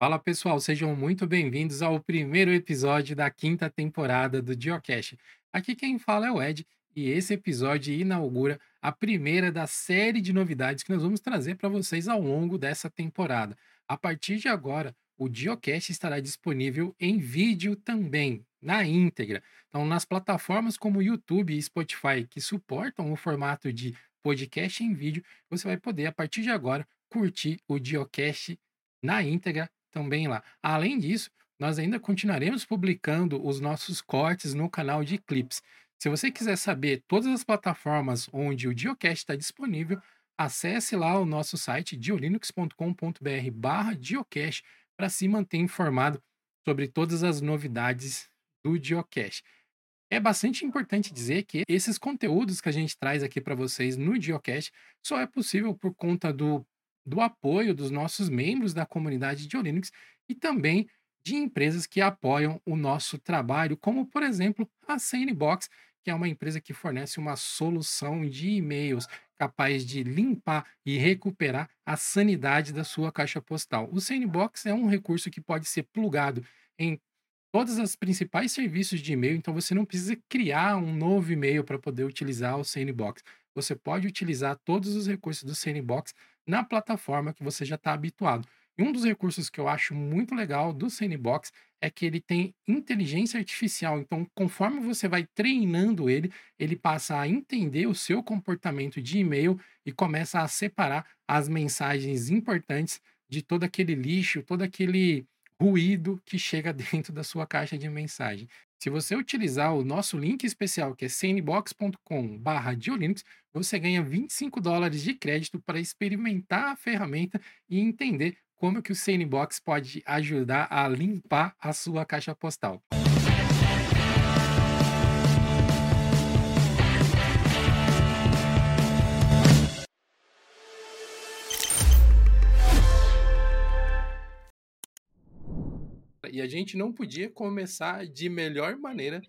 Fala pessoal, sejam muito bem-vindos ao primeiro episódio da quinta temporada do Geocache. Aqui quem fala é o Ed e esse episódio inaugura a primeira da série de novidades que nós vamos trazer para vocês ao longo dessa temporada. A partir de agora, o Geocache estará disponível em vídeo também, na íntegra. Então, nas plataformas como YouTube e Spotify que suportam o formato de podcast em vídeo, você vai poder, a partir de agora, curtir o Geocache na íntegra também lá. Além disso, nós ainda continuaremos publicando os nossos cortes no canal de clips. Se você quiser saber todas as plataformas onde o Geocast está disponível, acesse lá o nosso site diolinux.com.br barra Geocache para se manter informado sobre todas as novidades do Geocache. É bastante importante dizer que esses conteúdos que a gente traz aqui para vocês no Geocache só é possível por conta do do apoio dos nossos membros da comunidade de Linux e também de empresas que apoiam o nosso trabalho, como por exemplo a Sanebox, que é uma empresa que fornece uma solução de e-mails capaz de limpar e recuperar a sanidade da sua caixa postal. O Sanebox é um recurso que pode ser plugado em todas as principais serviços de e-mail, então você não precisa criar um novo e-mail para poder utilizar o Sanebox. Você pode utilizar todos os recursos do Sanebox na plataforma que você já está habituado. E um dos recursos que eu acho muito legal do Sandbox é que ele tem inteligência artificial. Então, conforme você vai treinando ele, ele passa a entender o seu comportamento de e-mail e começa a separar as mensagens importantes de todo aquele lixo, todo aquele ruído que chega dentro da sua caixa de mensagem. Se você utilizar o nosso link especial, que é sandbox.com/diolinux, você ganha 25 dólares de crédito para experimentar a ferramenta e entender como que o Sandbox pode ajudar a limpar a sua caixa postal. E a gente não podia começar de melhor maneira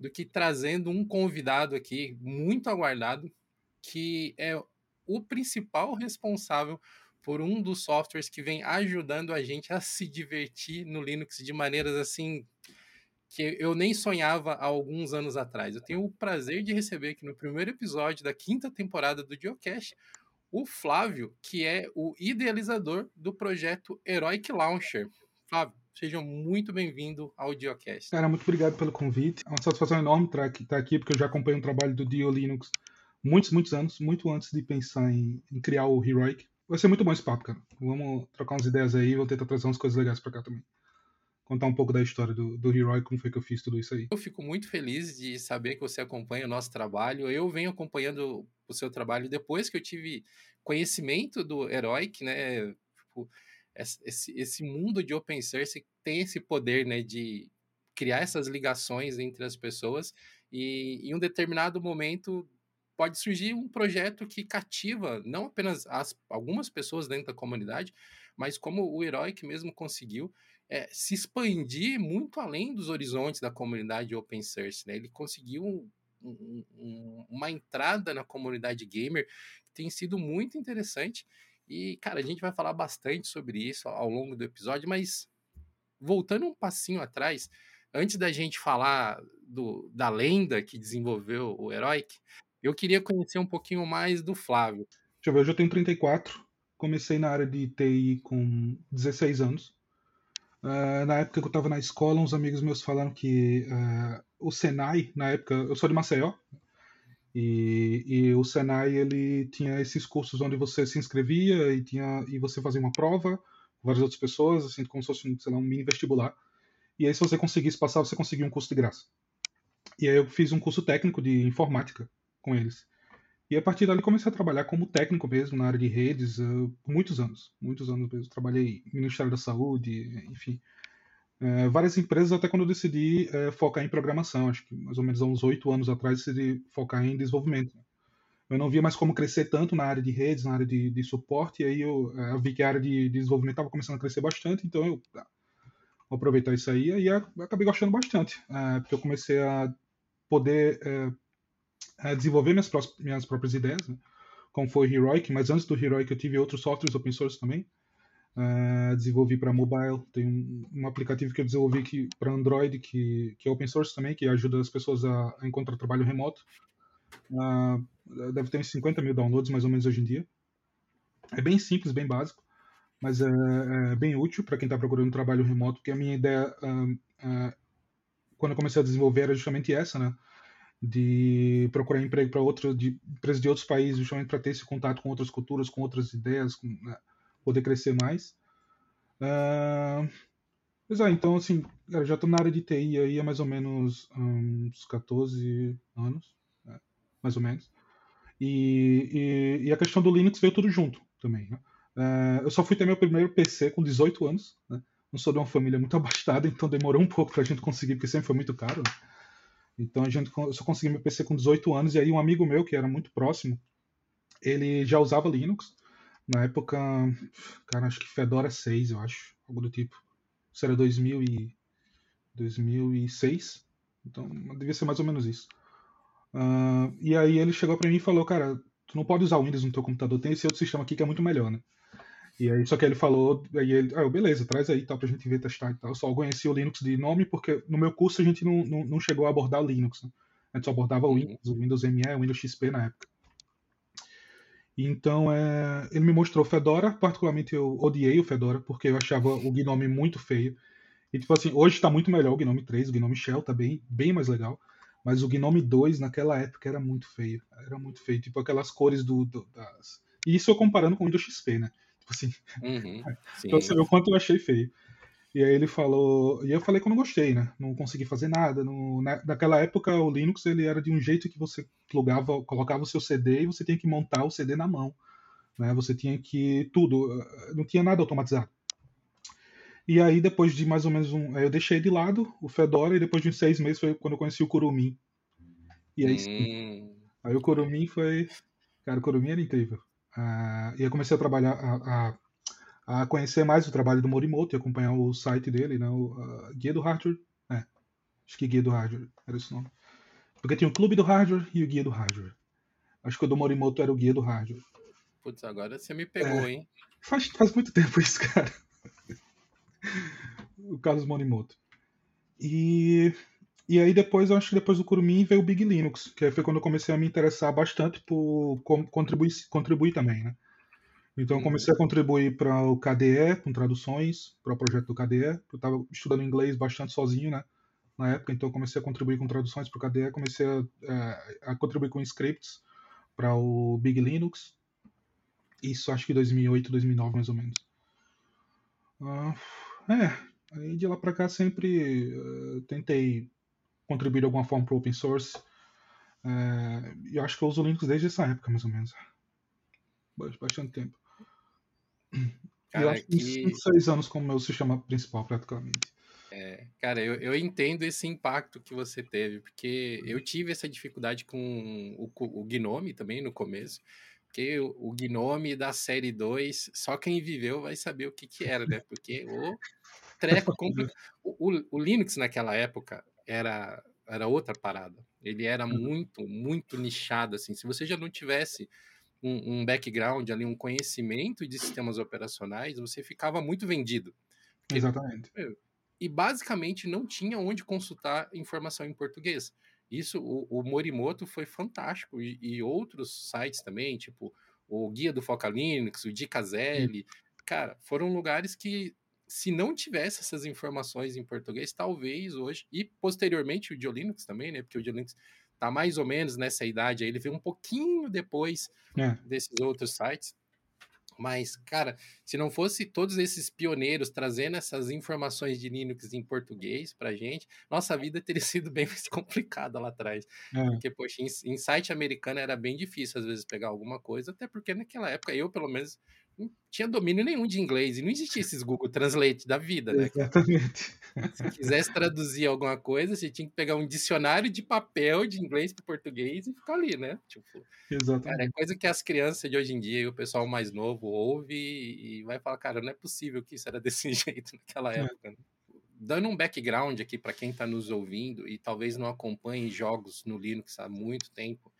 do que trazendo um convidado aqui muito aguardado, que é o principal responsável por um dos softwares que vem ajudando a gente a se divertir no Linux de maneiras assim que eu nem sonhava há alguns anos atrás. Eu tenho o prazer de receber aqui no primeiro episódio da quinta temporada do Geocache o Flávio, que é o idealizador do projeto Heroic Launcher. Flávio, Seja muito bem-vindo ao Diocast. Cara, muito obrigado pelo convite. É uma satisfação enorme estar aqui, porque eu já acompanho o trabalho do Dio Linux muitos, muitos anos, muito antes de pensar em, em criar o Heroic. Vai ser muito bom esse papo, cara. Vamos trocar umas ideias aí, vou tentar trazer umas coisas legais para cá também. Contar um pouco da história do, do Heroic, como foi que eu fiz tudo isso aí. Eu fico muito feliz de saber que você acompanha o nosso trabalho. Eu venho acompanhando o seu trabalho depois que eu tive conhecimento do Heroic, né? Tipo, esse, esse mundo de open source tem esse poder, né, de criar essas ligações entre as pessoas e em um determinado momento pode surgir um projeto que cativa não apenas as, algumas pessoas dentro da comunidade, mas como o Heroic mesmo conseguiu é, se expandir muito além dos horizontes da comunidade open source. Né? Ele conseguiu um, um, uma entrada na comunidade gamer que tem sido muito interessante e, cara, a gente vai falar bastante sobre isso ao longo do episódio, mas voltando um passinho atrás, antes da gente falar do, da lenda que desenvolveu o Heroic, eu queria conhecer um pouquinho mais do Flávio. Deixa eu ver, eu tenho 34, comecei na área de TI com 16 anos. Uh, na época que eu estava na escola, uns amigos meus falaram que uh, o Senai, na época, eu sou de Maceió, e, e, o Senai ele tinha esses cursos onde você se inscrevia e tinha e você fazia uma prova com várias outras pessoas, assim como se fosse sei lá, um mini vestibular. E aí se você conseguisse passar, você conseguia um curso de graça. E aí eu fiz um curso técnico de informática com eles. E a partir dali comecei a trabalhar como técnico mesmo na área de redes uh, por muitos anos, muitos anos mesmo. Trabalhei no Ministério da Saúde, enfim, é, várias empresas, até quando eu decidi é, focar em programação, acho que mais ou menos há uns oito anos atrás, decidi focar em desenvolvimento. Eu não via mais como crescer tanto na área de redes, na área de, de suporte, e aí eu, é, vi que a área de, de desenvolvimento estava começando a crescer bastante, então eu tá, vou aproveitar isso aí, e acabei gostando bastante, é, porque eu comecei a poder é, desenvolver minhas, minhas próprias ideias, né, como foi o Heroic, mas antes do Heroic eu tive outros softwares open source também, Uh, desenvolvi para mobile, tem um, um, aplicativo que eu desenvolvi para Android, que, que é open source também, que ajuda as pessoas a, a encontrar trabalho remoto. Uh, deve ter uns 50 mil downloads mais ou menos hoje em dia. É bem simples, bem básico, mas é, é bem útil para quem está procurando trabalho remoto, porque a minha ideia, uh, quando eu comecei a desenvolver, era justamente essa, né? de procurar emprego para outras empresas de outros países, justamente para ter esse contato com outras culturas, com outras ideias, com, né, poder crescer mais. Uh, pois é, então assim, eu já estou na área de TI aí há mais ou menos uns 14 anos, né, mais ou menos. E, e, e, a questão do Linux veio tudo junto também. Né? Uh, eu só fui ter meu primeiro PC com 18 anos, né? não sou de uma família muito abastada, então demorou um pouco para a gente conseguir, porque sempre foi muito caro. Né? Então a gente, eu só consegui meu PC com 18 anos, e aí um amigo meu, que era muito próximo, ele já usava Linux. Na época, cara, acho que Fedora 6, eu acho, algo do tipo. Isso era 2000 e... 2006, então devia ser mais ou menos isso. Uh, e aí ele chegou para mim e falou, cara, tu não pode usar o Windows no teu computador, tem esse outro sistema aqui que é muito melhor, né? E aí, só que ele falou, aí ele, ah, beleza, traz aí, tá, pra gente ver, testar e tal. Eu só conheci o Linux de nome porque no meu curso a gente não, não, não chegou a abordar o Linux, né? A gente só abordava o uhum. Windows, o Windows ME, o Windows XP na época. Então, é, ele me mostrou Fedora, particularmente eu odiei o Fedora, porque eu achava o Gnome muito feio. E, tipo assim, hoje tá muito melhor o Gnome 3, o Gnome Shell tá bem, bem mais legal. Mas o Gnome 2, naquela época, era muito feio. Era muito feio. Tipo, aquelas cores do, do das... E isso eu comparando com o Windows XP, né? Tipo assim. Uhum, então você vê o quanto eu achei feio. E aí ele falou. E eu falei que eu não gostei, né? Não consegui fazer nada. No, na, naquela época o Linux ele era de um jeito que você plugava, colocava o seu CD e você tinha que montar o CD na mão. Né? Você tinha que. Tudo. Não tinha nada automatizado. E aí, depois de mais ou menos um. Eu deixei de lado o Fedora e depois de uns seis meses foi quando eu conheci o Kurumin. E aí, hum. aí o Kurumin foi. Cara, o Kurumin era incrível. Uh, e eu comecei a trabalhar, a, a, a, conhecer mais o trabalho do Morimoto e acompanhar o site dele, né, o uh, Guia do Hardware. É, acho que Guia do Hardware era esse nome. Porque tinha o Clube do Hardware e o Guia do Hardware. Acho que o do Morimoto era o Guia do Hardware. Putz, agora você me pegou, é, hein? Faz, faz muito tempo isso, cara. o Carlos Morimoto. E e aí depois, eu acho que depois do Kurumin veio o Big Linux, que foi quando eu comecei a me interessar bastante por contribuir, contribuir também, né? Então eu comecei a contribuir para o KDE, com traduções, para o projeto do KDE. Eu estava estudando inglês bastante sozinho, né? Na época, então eu comecei a contribuir com traduções para o KDE, comecei a, é, a, contribuir com scripts para o Big Linux. Isso acho que 2008, 2009 mais ou menos. Uh, é, aí de lá para cá sempre uh, tentei contribuir de alguma forma para o open source. É, eu acho que eu uso o Linux desde essa época, mais ou menos. Bastante tempo. Cara, eu acho que uns 5, 6 anos como meu sistema principal, praticamente. É, cara, eu, eu entendo esse impacto que você teve, porque eu tive essa dificuldade com o, o Gnome também no começo, porque o, o Gnome da série 2, só quem viveu vai saber o que que era, né? Porque o treco... o, o, o Linux naquela época, era era outra parada. Ele era uhum. muito, muito nichado, assim. Se você já não tivesse um, um, background ali, um conhecimento de sistemas operacionais, você ficava muito vendido. Porque, Exatamente. E basicamente não tinha onde consultar informação em português. Isso, o, o Morimoto foi fantástico. E, e, outros sites também, tipo o Guia do Foca Linux, o Dicasl, cara, foram lugares que se não tivesse essas informações em português, talvez hoje, e posteriormente o Diolinux também, né? Porque o Diolinux tá mais ou menos nessa idade aí, ele veio um pouquinho depois é. desses outros sites. Mas, cara, se não fosse todos esses pioneiros trazendo essas informações de Linux em português pra gente, nossa vida teria sido bem mais complicada lá atrás. É. Porque, poxa, em, em site americano era bem difícil, às vezes, pegar alguma coisa, até porque naquela época eu, pelo menos, não tinha domínio nenhum de inglês e não existia esses Google Translate da vida, né? Exatamente. Se quisesse traduzir alguma coisa, você tinha que pegar um dicionário de papel de inglês para português e ficar ali, né? Tipo, Exatamente. Cara, é coisa que as crianças de hoje em dia e o pessoal mais novo ouve e vai falar, cara, não é possível que isso era desse jeito naquela é. época. É. Né? Dando um background aqui para quem está nos ouvindo e talvez não acompanhe jogos no Linux há muito tempo,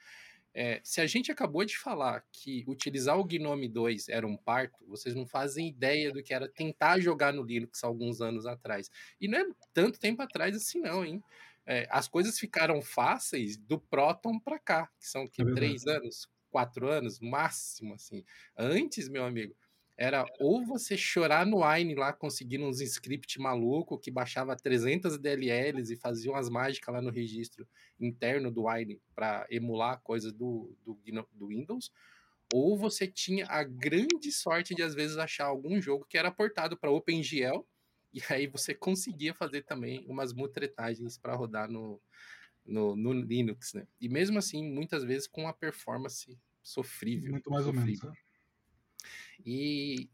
É, se a gente acabou de falar que utilizar o Gnome 2 era um parto, vocês não fazem ideia do que era tentar jogar no Linux alguns anos atrás. E não é tanto tempo atrás assim, não, hein? É, as coisas ficaram fáceis do Proton para cá, que são que, é três anos, quatro anos, máximo, assim. Antes, meu amigo, era ou você chorar no Wine lá conseguindo uns script maluco que baixava 300 DLLs e fazia umas mágicas lá no registro interno do Wine para emular coisa do, do, do Windows, ou você tinha a grande sorte de às vezes achar algum jogo que era portado para OpenGL e aí você conseguia fazer também umas mutretagens para rodar no, no, no, Linux, né? E mesmo assim, muitas vezes com uma performance sofrível. Muito mais sofrível. ou menos. Né? E,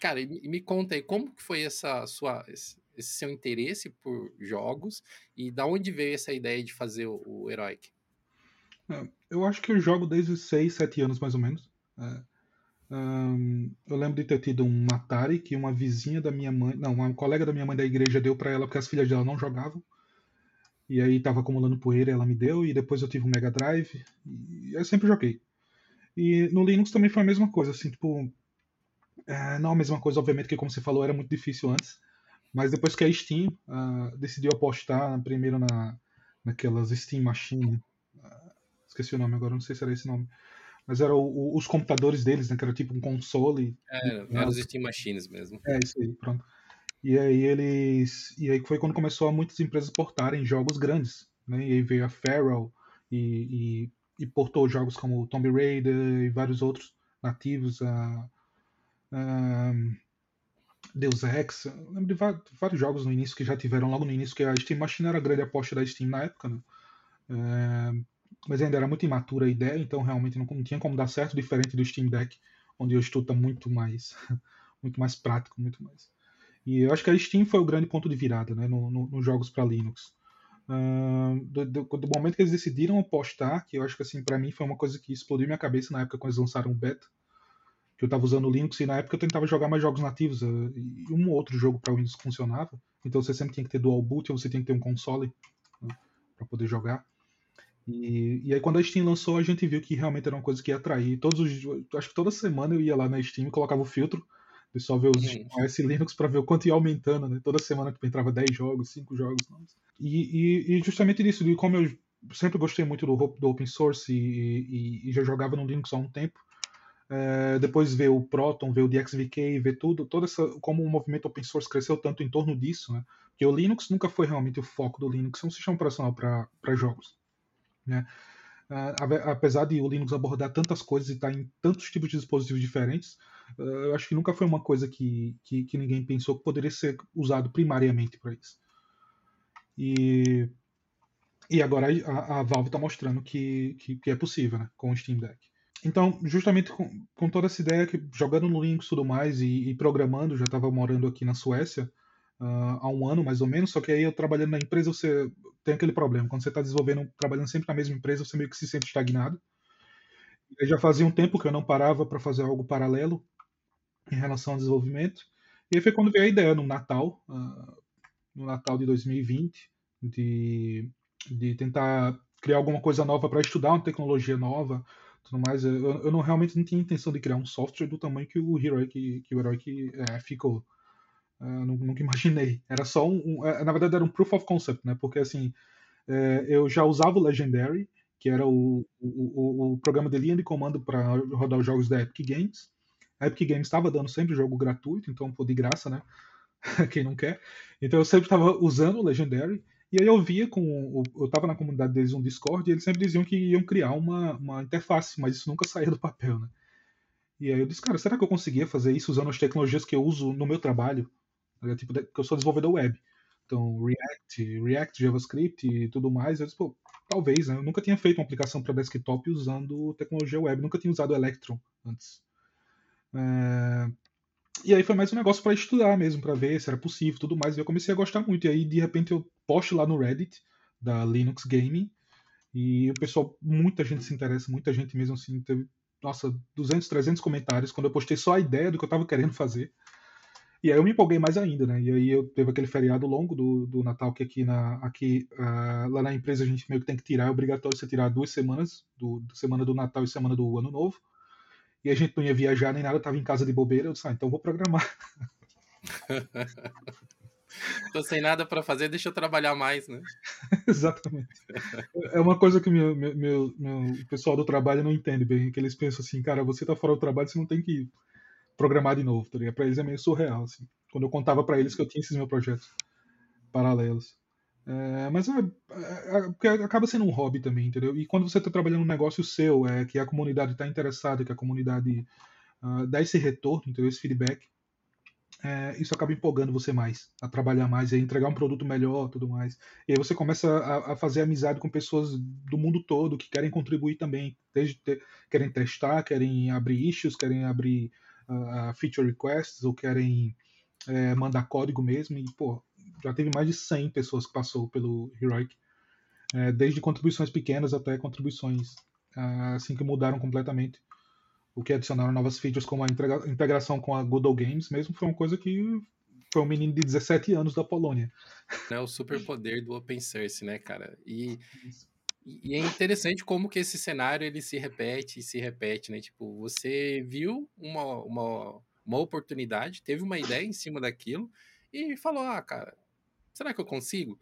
cara, me conta aí, como que foi essa sua, esse seu interesse por jogos e da onde veio essa ideia de fazer o, o Heroic? É, eu acho que eu jogo desde os 6, 7 anos, mais ou menos. É, eu lembro de ter tido um Atari que uma vizinha da minha mãe, não, uma colega da minha mãe da igreja deu para ela porque as filhas dela não jogavam. E aí tava acumulando poeira, ela me deu e depois eu tive um Mega Drive e eu sempre joguei. E no Linux também foi a mesma coisa, assim, tipo, é, não a mesma coisa, obviamente, que como você falou, era muito difícil antes. Mas depois que a Steam uh, decidiu apostar primeiro na, naquelas Steam Machine, uh, esqueci o nome agora, não sei se era esse nome, mas eram os computadores deles, né, que era tipo um console. É, eram os Steam Machines mesmo. É, isso aí, pronto. E aí eles. E aí foi quando começou a muitas empresas portarem jogos grandes. Né? E aí veio a Feral e, e, e portou jogos como Tomb Raider e vários outros nativos. Uh, Deus Ex, eu lembro de vários jogos no início que já tiveram logo no início, que a Steam Machine era a grande aposta da Steam na época, né? É, mas ainda era muito imatura a ideia, então realmente não, não, tinha como dar certo, diferente do Steam Deck, onde o estudo está muito mais, muito mais prático, muito mais. E eu acho que a Steam foi o grande ponto de virada, né, nos no, no jogos para Linux. Do, do, do, momento que eles decidiram apostar, que eu acho que assim para mim foi uma coisa que explodiu minha cabeça na época quando eles lançaram o beta, que eu estava usando o Linux e na época eu tentava jogar mais jogos nativos uh, e um ou outro jogo para Windows funcionava. Então você sempre tinha que ter dual boot ou você tinha que ter um console né, para poder jogar. E, e, aí quando a Steam lançou a gente viu que realmente era uma coisa que ia atrair. Todos os, acho que toda semana eu ia lá na Steam e colocava o filtro de só ver os OS Linux para ver o quanto ia aumentando, né? Toda semana tipo, entrava 10 jogos, 5 jogos. E, e, e, justamente disso, de como eu sempre gostei muito do, do open source e, e, já jogava no Linux há um tempo, é, depois ver o Proton, ver o DXVK, ver tudo, toda essa, como o movimento open source cresceu tanto em torno disso, né? Porque o Linux nunca foi realmente o foco do Linux, é um sistema operacional para jogos, né? Uh, apesar de o Linux abordar tantas coisas e estar tá em tantos tipos de dispositivos diferentes, uh, eu acho que nunca foi uma coisa que, que, que ninguém pensou que poderia ser usado primariamente para isso. E, e agora a, a Valve está mostrando que, que, que, é possível né, com o Steam Deck. Então, justamente com, com, toda essa ideia que jogando no Linux e tudo mais e, e programando, já estava morando aqui na Suécia uh, há um ano mais ou menos, só que aí eu trabalhando na empresa você tem aquele problema, quando você está desenvolvendo, trabalhando sempre na mesma empresa, você meio que se sente estagnado. Já fazia um tempo que eu não parava para fazer algo paralelo em relação ao desenvolvimento. E aí foi quando veio a ideia no Natal, uh, no Natal de 2020, de, de tentar criar alguma coisa nova para estudar uma tecnologia nova, tudo mais. Eu, eu não, realmente não tinha intenção de criar um software do tamanho que o Heroic, que o Heroic é, ficou. Uh, nunca imaginei. Era só um, um, é, Na verdade, era um proof of concept, né? Porque assim, é, eu já usava o Legendary, que era o, o, o programa de linha de comando para rodar os jogos da Epic Games. A Epic Games estava dando sempre jogo gratuito, então pô, de graça, né? Quem não quer. Então eu sempre estava usando o Legendary. E aí eu via com. Eu estava na comunidade deles um Discord e eles sempre diziam que iam criar uma, uma interface, mas isso nunca saía do papel, né? E aí eu disse, cara, será que eu conseguia fazer isso usando as tecnologias que eu uso no meu trabalho? Tipo, que eu sou desenvolvedor web. Então, React, React, JavaScript e tudo mais. Eu disse, pô, talvez, né? Eu nunca tinha feito uma aplicação para desktop usando tecnologia web, nunca tinha usado Electron antes. É... E aí foi mais um negócio para estudar mesmo, para ver se era possível tudo mais. E eu comecei a gostar muito. E aí, de repente, eu posto lá no Reddit da Linux Gaming. E o pessoal, muita gente se interessa, muita gente mesmo assim, teve, nossa, 200, 300 comentários quando eu postei só a ideia do que eu estava querendo fazer. E aí eu me empolguei mais ainda, né? E aí eu teve aquele feriado longo do, do Natal que aqui na aqui uh, lá na empresa a gente meio que tem que tirar, é obrigatório você tirar duas semanas, do, semana do Natal e semana do Ano Novo. E a gente não ia viajar nem nada, tava em casa de bobeira, eu disse, ah, então vou programar. Tô sem nada para fazer, deixa eu trabalhar mais, né? Exatamente. É uma coisa que meu, meu, meu, meu, pessoal do trabalho não entende bem, que eles pensam assim, cara, você tá fora do trabalho, você não tem que programar de novo, tá ligado? Pra eles é meio surreal, assim. Quando eu contava para eles que eu tinha esses meus projetos paralelos. É, mas é, é, é, acaba sendo um hobby também, entendeu? E quando você está trabalhando um negócio seu, é, que a comunidade está interessada, que a comunidade uh, dá esse retorno, entendeu? Esse feedback, é, isso acaba empolgando você mais, a trabalhar mais, a entregar um produto melhor, tudo mais. E aí você começa a, a fazer amizade com pessoas do mundo todo que querem contribuir também, desde querem testar, querem abrir issues, querem abrir uh, feature requests ou querem é, mandar código mesmo. E pô, já teve mais de 100 pessoas que passou pelo Heroic, é, desde contribuições pequenas até contribuições uh, assim que mudaram completamente o que adicionaram novas features como a integração com a Google Games mesmo foi uma coisa que foi um menino de 17 anos da Polônia. É o superpoder do open source, né, cara? E, e é interessante como que esse cenário ele se repete e se repete, né? Tipo, você viu uma, uma, uma oportunidade, teve uma ideia em cima daquilo e falou, ah, cara, será que eu consigo?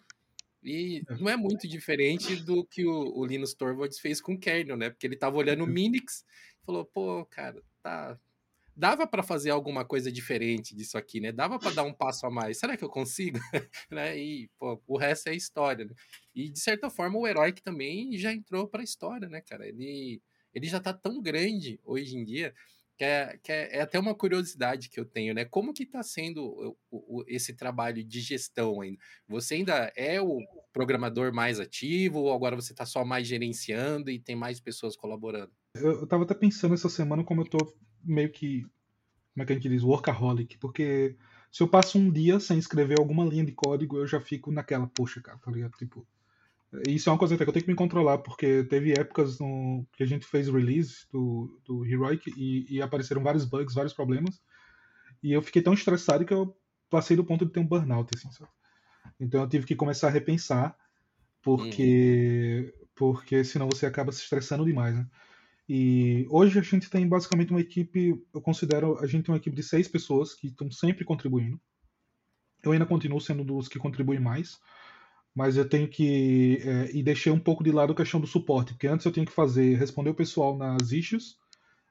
E não é muito diferente do que o, o Linus Torvalds fez com o kernel, né? Porque ele estava olhando o uhum. Minix falou, pô, cara, tá. Dava para fazer alguma coisa diferente disso aqui, né? Dava para dar um passo a mais. Será que eu consigo? né? E pô, o resto é história. Né? E de certa forma o herói que também já entrou para a história, né, cara? Ele, ele já tá tão grande hoje em dia que é, que é, é, até uma curiosidade que eu tenho, né? Como que está sendo o, o, esse trabalho de gestão ainda? Você ainda é o programador mais ativo ou agora você está só mais gerenciando e tem mais pessoas colaborando? Eu, eu tava até pensando essa semana como eu tô meio que, como é que a gente diz, workaholic, porque se eu passo um dia sem escrever alguma linha de código, eu já fico naquela, poxa, cara, tá ligado? Tipo, isso é uma coisa até que eu tenho que me controlar, porque teve épocas no, que a gente fez release do, do Heroic e, e apareceram vários bugs, vários problemas, e eu fiquei tão estressado que eu passei do ponto de ter um burnout, assim, sabe? Então eu tive que começar a repensar, porque, uhum. porque senão você acaba se estressando demais, né? E hoje a gente tem basicamente uma equipe, eu considero, a gente tem uma equipe de seis pessoas que estão sempre contribuindo. Eu ainda continuo sendo dos que contribuem mais, mas eu tenho que. É, e deixei um pouco de lado a questão do suporte, porque antes eu tinha que fazer, responder o pessoal nas issues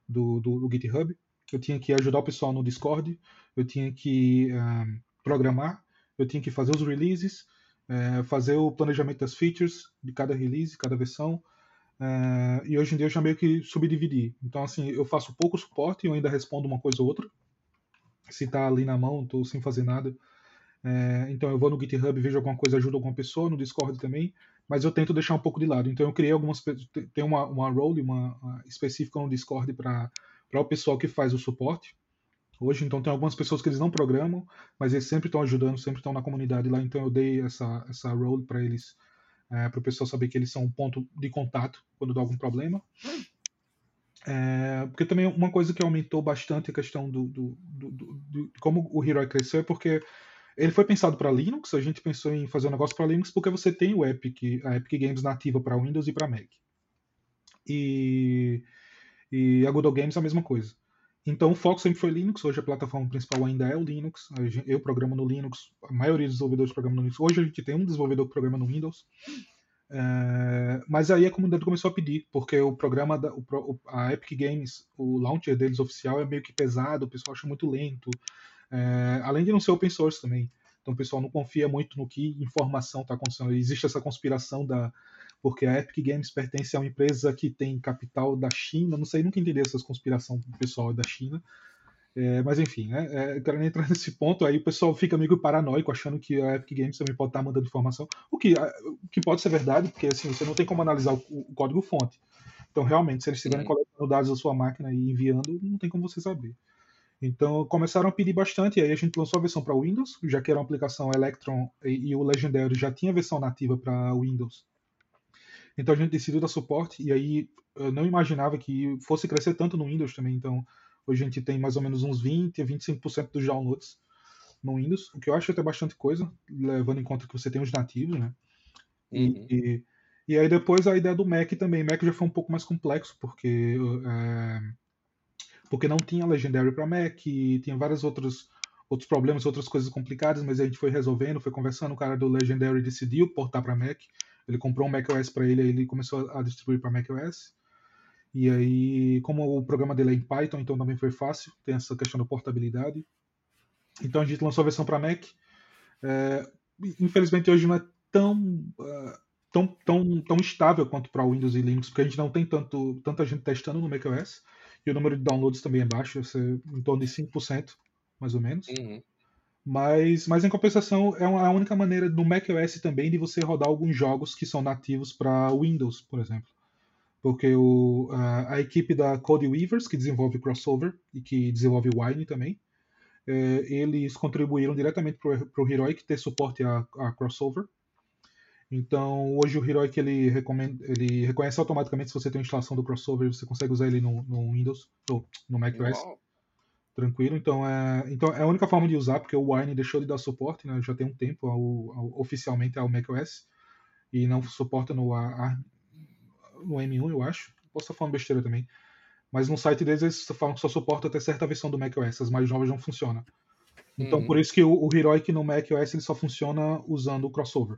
do, do, do GitHub, eu tinha que ajudar o pessoal no Discord, eu tinha que um, programar, eu tinha que fazer os releases, é, fazer o planejamento das features de cada release, cada versão, é, e hoje em dia eu já meio que subdividi. Então, assim, eu faço pouco suporte, eu ainda respondo uma coisa ou outra. Se tá ali na mão, tô sem fazer nada. É, então eu vou no GitHub, vejo alguma coisa, ajudo alguma pessoa, no Discord também, mas eu tento deixar um pouco de lado. Então eu criei algumas. Tem uma, uma role uma, uma específica no Discord para o pessoal que faz o suporte. Hoje, então, tem algumas pessoas que eles não programam, mas eles sempre estão ajudando, sempre estão na comunidade lá. Então, eu dei essa, essa role para eles é, para o pessoal saber que eles são um ponto de contato quando dá algum problema. É, porque também uma coisa que aumentou bastante a questão do, do, do, do como o Heroi cresceu é porque ele foi pensado para Linux, a gente pensou em fazer um negócio para Linux porque você tem o Epic, a Epic Games nativa para Windows e para Mac. E, e a Google Games a mesma coisa. Então o foco sempre foi Linux, hoje a plataforma principal ainda é o Linux, eu programo no Linux, a maioria dos desenvolvedores programam no Linux. Hoje a gente tem um desenvolvedor que programa no Windows, é, mas aí a comunidade começou a pedir, porque o programa, da, o, a Epic Games, o launcher deles oficial é meio que pesado, o pessoal acha muito lento, é, além de não ser open source também. Então o pessoal não confia muito no que informação está acontecendo. Existe essa conspiração da, porque a Epic Games pertence a uma empresa que tem capital da China, não sei, nunca entendi essas conspirações do pessoal da China, é, mas enfim, né, é, quero nem entrar nesse ponto, aí o pessoal fica meio paranoico, achando que a Epic Games também pode estar mandando informação, o que, o que pode ser verdade, porque assim, você não tem como analisar o, o código-fonte. Então, realmente, se eles estiverem coletando dados da sua máquina e enviando, não tem como você saber. Então começaram a pedir bastante, e aí a gente lançou a versão para Windows, já que era uma aplicação Electron e, e o Legendary já tinha versão nativa para Windows então a gente decidiu dar suporte e aí eu não imaginava que fosse crescer tanto no Windows também. Então hoje a gente tem mais ou menos uns 20 a 25% dos downloads no Windows, o que eu acho até bastante coisa, levando em conta que você tem os nativos, né? Uhum. E, e aí depois a ideia do Mac também. Mac já foi um pouco mais complexo, porque, é, porque não tinha Legendary para Mac, tinha vários outros, outros problemas, outras coisas complicadas, mas a gente foi resolvendo, foi conversando, o cara do Legendary decidiu portar para Mac. Ele comprou um macOS para ele, aí ele começou a distribuir para macOS. E aí, como o programa dele é em Python, então também foi fácil, tem essa questão da portabilidade. Então a gente lançou a versão para Mac. É, infelizmente hoje não é tão, uh, tão, tão, tão estável quanto para Windows e Linux, porque a gente não tem tanto, tanta gente testando no macOS. E o número de downloads também é baixo, em torno de 5%, mais ou menos. Uhum. Mas, mas em compensação, é a única maneira no macOS também de você rodar alguns jogos que são nativos para Windows, por exemplo porque o, a, a, equipe da Code Weavers, que desenvolve Crossover e que desenvolve Wine também, é, eles contribuíram diretamente para o Heroic ter suporte a, a, Crossover. Então, hoje o Heroic ele, recomenda, ele reconhece automaticamente se você tem uma instalação do Crossover, você consegue usar ele no, no Windows, ou no macOS. Tranquilo, então é, então é a única forma de usar, porque o Wine deixou de dar suporte, né, já tem um tempo ao, ao, oficialmente ao macOS, e não suporta no, a, no M1, eu acho. Posso estar falando besteira também. Mas no site deles eles falam que só suporta até certa versão do macOS. As mais novas não funcionam. Então uhum. por isso que o, o Heroic no macOS ele só funciona usando o crossover.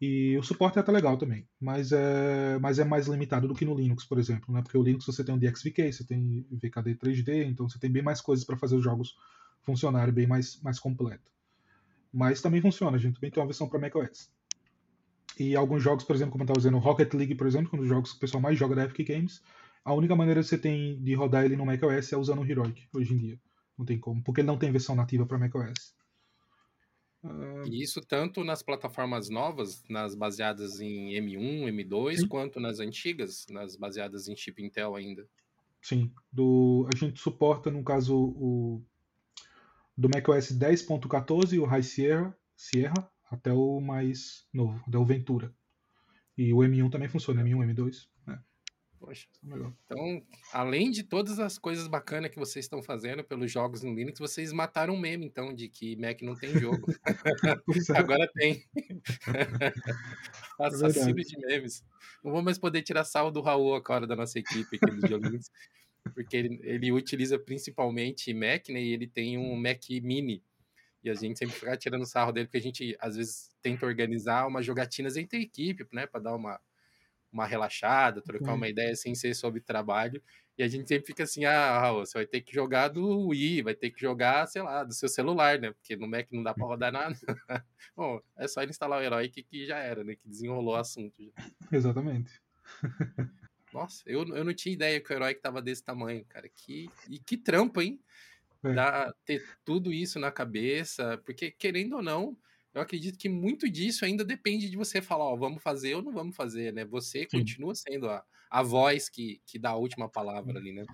E o suporte é até legal também, mas é, mas é mais limitado do que no Linux, por exemplo, né? Porque o Linux você tem o DXVK, você tem VKD 3D, então você tem bem mais coisas para fazer os jogos funcionarem bem mais, mais completo. Mas também funciona, a gente também tem uma versão para macOS. E alguns jogos, por exemplo, como eu estava dizendo, Rocket League, por exemplo, um dos jogos que o pessoal mais joga da Epic Games, a única maneira que você tem de rodar ele no macOS é usando o Heroic, hoje em dia. Não tem como, porque ele não tem versão nativa para macOS. Uh... E isso tanto nas plataformas novas, nas baseadas em M1, M2, Sim. quanto nas antigas, nas baseadas em chip Intel ainda. Sim, do, a gente suporta, no caso, o do macOS 10.14, o High Sierra, Sierra até o mais novo, até o Ventura. E o M1 também funciona, M1, M2. Poxa, Legal. então, além de todas as coisas bacanas que vocês estão fazendo pelos jogos no Linux, vocês mataram um meme, então, de que Mac não tem jogo. é. Agora tem. Assassino é de memes. Não vou mais poder tirar sal do Raul agora da nossa equipe aqui do Linux, porque ele, ele utiliza principalmente Mac, né? E ele tem um Mac Mini e a gente sempre fica tirando sarro dele, porque a gente às vezes tenta organizar umas jogatinas entre equipe, né, para dar uma, uma relaxada, trocar uma ideia sem ser sobre trabalho. E a gente sempre fica assim: ah, Raul, você vai ter que jogar do Wii, vai ter que jogar, sei lá, do seu celular, né? Porque no Mac não dá para rodar nada. Bom, é só ele instalar o herói que, que já era, né? Que desenrolou o assunto. Já. Exatamente. Nossa, eu, eu não tinha ideia que o herói tava desse tamanho, cara. Que, e que trampo, hein? É. Dá, ter tudo isso na cabeça, porque querendo ou não, eu acredito que muito disso ainda depende de você falar, ó, vamos fazer ou não vamos fazer, né? Você Sim. continua sendo a, a voz que, que dá a última palavra ali, né?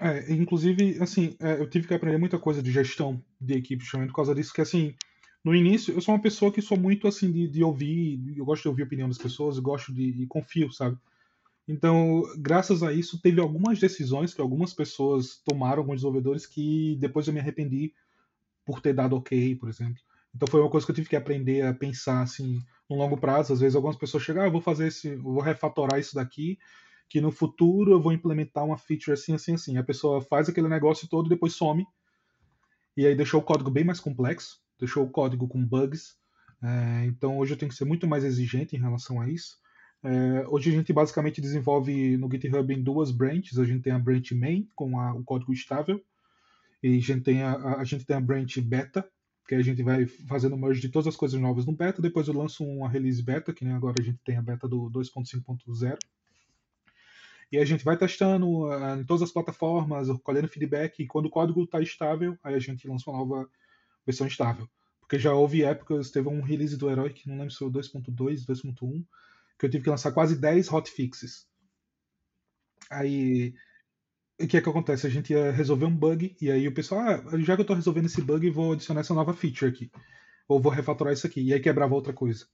É, inclusive, assim, é, eu tive que aprender muita coisa de gestão de equipe justamente por causa disso, que assim, no início, eu sou uma pessoa que sou muito assim de, de ouvir, eu gosto de ouvir a opinião das pessoas, eu gosto de, e confio, sabe? Então, graças a isso, teve algumas decisões que algumas pessoas tomaram, alguns desenvolvedores, que depois eu me arrependi por ter dado ok, por exemplo. Então foi uma coisa que eu tive que aprender a pensar assim, no longo prazo. Às vezes algumas pessoas chegam, ah, eu vou fazer esse, vou refatorar isso daqui, que no futuro eu vou implementar uma feature assim, assim, assim. A pessoa faz aquele negócio todo e depois some. E aí deixou o código bem mais complexo, deixou o código com bugs. É, então hoje eu tenho que ser muito mais exigente em relação a isso. É, hoje a gente basicamente desenvolve no GitHub em duas branches. A gente tem a branch main com a, o código estável e a gente tem a, a, gente tem a branch beta, que a gente vai fazendo merge de todas as coisas novas no beta. Depois eu lanço uma release beta, que nem agora a gente tem a beta do 2.5.0. E a gente vai testando uh, em todas as plataformas, colhendo feedback. E quando o código está estável, aí a gente lança uma nova versão estável. Porque já houve épocas, teve um release do Heroic, não lembro se foi 2.2, 2.1 que eu tive que lançar quase 10 hotfixes. Aí, o que é que acontece? A gente ia resolver um bug, e aí o pessoal, ah, já que eu estou resolvendo esse bug, vou adicionar essa nova feature aqui. Ou vou refatorar isso aqui. E aí quebrava outra coisa.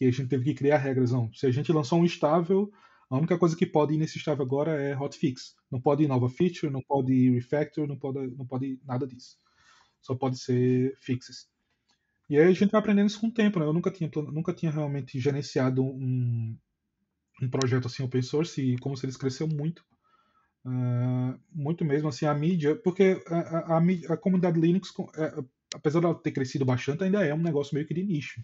E a gente teve que criar regras. Não. Se a gente lançou um estável, a única coisa que pode ir nesse estável agora é hotfix. Não pode ir nova feature, não pode ir refactor, não pode, não pode ir nada disso. só pode ser fixes. E aí a gente vai aprendendo isso com o tempo, né? Eu nunca tinha, nunca tinha realmente gerenciado um, um projeto assim open source e como se eles cresceu muito. Uh, muito mesmo assim a mídia, porque a, a, a, a comunidade Linux, é, apesar de ela ter crescido bastante, ainda é um negócio meio que de nicho.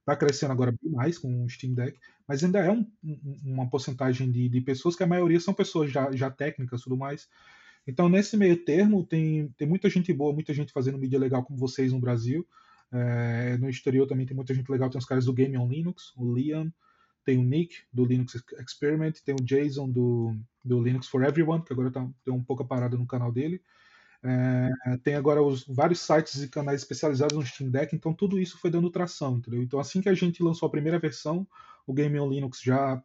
Está crescendo agora bem mais com o Steam Deck, mas ainda é um, um, uma porcentagem de, de, pessoas que a maioria são pessoas já, já técnicas tudo mais. Então, nesse meio termo, tem, tem muita gente boa, muita gente fazendo mídia legal como vocês no Brasil. É, no exterior também tem muita gente legal, tem os caras do Game on Linux, o Liam, tem o Nick do Linux Experiment, tem o Jason do, do Linux for Everyone, que agora tá, tem um pouco parada no canal dele. É, tem agora os vários sites e canais especializados no Steam Deck, então tudo isso foi dando tração, entendeu? Então assim que a gente lançou a primeira versão, o Game on Linux já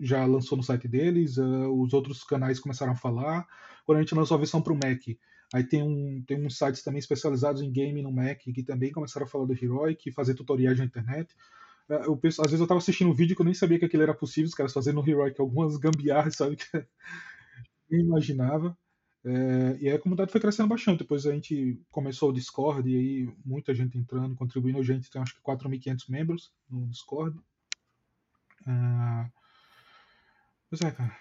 já lançou no site deles, uh, os outros canais começaram a falar. Quando a gente lançou a versão para o Mac, aí tem, um, tem uns sites também especializados em game no Mac que também começaram a falar do Heroic, fazer tutoriais na internet. Uh, eu penso, às vezes eu estava assistindo um vídeo que eu nem sabia que aquilo era possível, os caras fazendo no Heroic algumas gambiarras, sabe? Que nem imaginava. É, e aí a comunidade foi crescendo bastante. Depois a gente começou o Discord e aí muita gente entrando, contribuindo. A gente tem acho que 4.500 membros no Discord. É... Pois é, cara.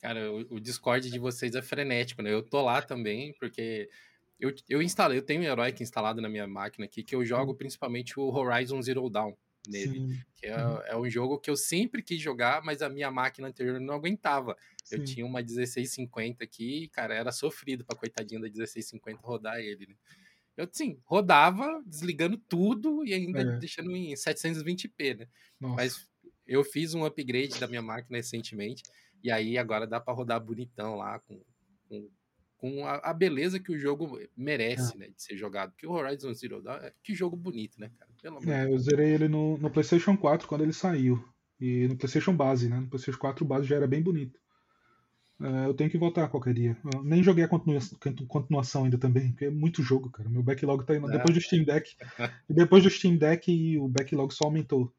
Cara, o, o, Discord de vocês é frenético, né? Eu tô lá também, porque eu, eu instalei, eu tenho um Heroic instalado na minha máquina aqui, que eu jogo principalmente o Horizon Zero Dawn nele. Sim. Que é, uhum. é, um jogo que eu sempre quis jogar, mas a minha máquina anterior não aguentava. Sim. Eu tinha uma 1650 aqui e, cara, era sofrido pra coitadinho da 1650 rodar ele, né? Eu, sim, rodava, desligando tudo e ainda é. deixando em 720p, né? Nossa. Mas eu fiz um upgrade da minha máquina recentemente e aí agora dá para rodar bonitão lá com, com com a, a, beleza que o jogo merece, é. né, de ser jogado. Que o Horizon Zero Dawn, é, que jogo bonito, né, cara? Pelo é, eu zerei ele no, no PlayStation 4 quando ele saiu. E no PlayStation base, né? No PlayStation 4 base já era bem bonito. É, eu tenho que voltar qualquer dia. Eu nem joguei a continuação, continuação ainda também, porque é muito jogo, cara. Meu backlog tá indo. É. Depois do Steam Deck. e depois do Steam Deck, o backlog só aumentou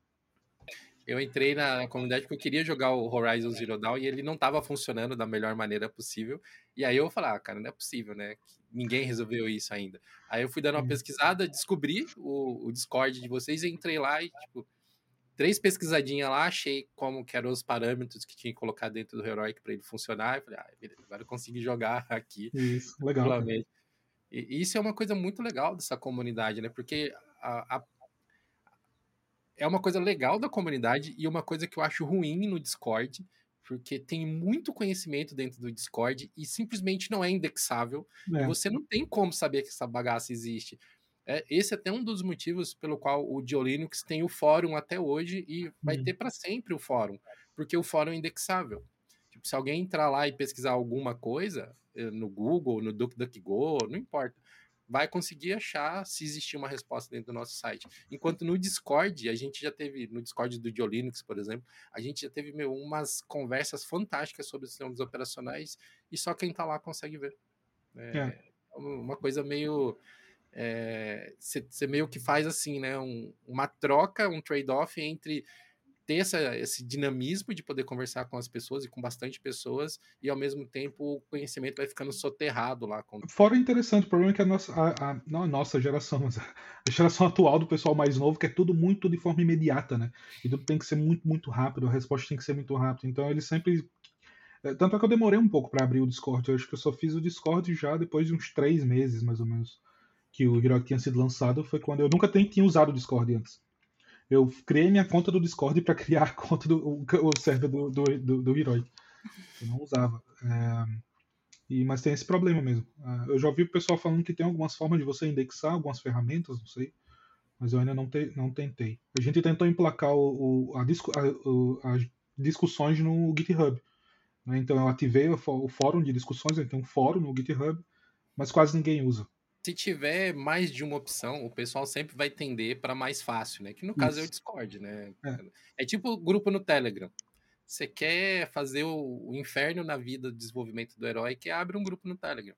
eu entrei na comunidade porque eu queria jogar o Horizon Zero Dawn e ele não estava funcionando da melhor maneira possível. E aí eu falei, ah, cara, não é possível, né? Ninguém resolveu isso ainda. Aí eu fui dando uma pesquisada, descobri o, o Discord de vocês, entrei lá e, tipo, três pesquisadinhas lá, achei como que eram os parâmetros que tinha que colocar dentro do Heroic para ele funcionar. E falei, ah, beleza, agora eu consegui jogar aqui. Isso, legal. E isso é uma coisa muito legal dessa comunidade, né? Porque a, a é uma coisa legal da comunidade e uma coisa que eu acho ruim no Discord, porque tem muito conhecimento dentro do Discord e simplesmente não é indexável. É. E você não tem como saber que essa bagaça existe. É, esse é até um dos motivos pelo qual o Diolinux tem o fórum até hoje e vai hum. ter para sempre o fórum, porque o fórum é indexável. Tipo, se alguém entrar lá e pesquisar alguma coisa eh, no Google, no DuckDuckGo, não importa, vai conseguir achar se existir uma resposta dentro do nosso site. Enquanto no Discord, a gente já teve, no Discord do Diolinux, por exemplo, a gente já teve meu, umas conversas fantásticas sobre os sistemas operacionais e só quem está lá consegue ver. É, é. uma coisa meio. Você é, meio que faz assim, né? Um, uma troca, um trade-off entre ter essa, esse dinamismo de poder conversar com as pessoas e com bastante pessoas, e ao mesmo tempo o conhecimento vai ficando soterrado lá. Com... Fora interessante, o problema é que a nossa, a, a, não a nossa geração, mas a geração atual do pessoal mais novo quer tudo muito de forma imediata, né? E tudo tem que ser muito, muito rápido, a resposta tem que ser muito rápida. Então eles sempre. É, tanto é que eu demorei um pouco para abrir o Discord. Eu acho que eu só fiz o Discord já depois de uns três meses, mais ou menos, que o Heroic tinha sido lançado. Foi quando eu nunca tinha usado o Discord antes eu criei minha conta do Discord para criar a conta do o, server do, do, do, do Herói. Eu não usava. É, e, mas tem esse problema mesmo. É, eu já ouvi o pessoal falando que tem algumas formas de você indexar algumas ferramentas, não sei. Mas eu ainda não, te, não tentei. A gente tentou emplacar o, o, a discu, a, as discussões no GitHub. Né? Então eu ativei o, o fórum de discussões, tem um fórum no GitHub, mas quase ninguém usa se tiver mais de uma opção, o pessoal sempre vai tender para mais fácil, né? Que no caso Isso. é o Discord, né? É, é tipo grupo no Telegram. Você quer fazer o, o, inferno na vida do desenvolvimento do herói, que abre um grupo no Telegram.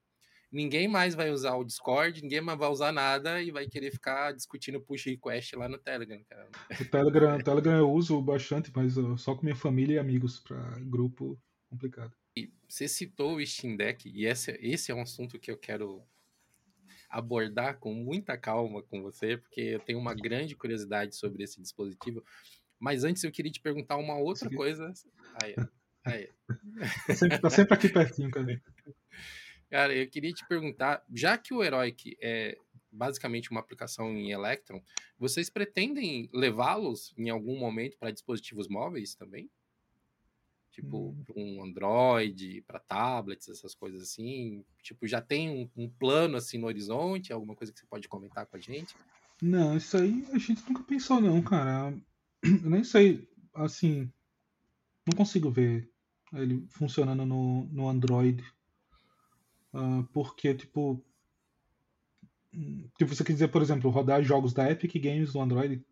Ninguém mais vai usar o Discord, ninguém mais vai usar nada e vai querer ficar discutindo push request lá no Telegram, cara. O Telegram, o Telegram eu uso bastante, mas só com minha família e amigos para grupo complicado. E você citou o Steam Deck, e esse, esse é um assunto que eu quero abordar com muita calma com você, porque eu tenho uma grande curiosidade sobre esse dispositivo. Mas antes eu queria te perguntar uma outra Sim. coisa. Aí, aí. Tá sempre, tá sempre aqui pertinho, cara. Cara, eu queria te perguntar, já que o Heroic é basicamente uma aplicação em Electron, vocês pretendem levá-los em algum momento para dispositivos móveis também? Tipo, hum. um Android, para tablets, essas coisas assim? Tipo, já tem um, um, plano assim no horizonte? Alguma coisa que você pode comentar com a gente? Não, isso aí a gente nunca pensou não, cara. Eu nem sei, assim, não consigo ver ele funcionando no, no Android. Uh, porque, tipo, Tipo, você quer dizer, por exemplo, rodar jogos da Epic Games no Android?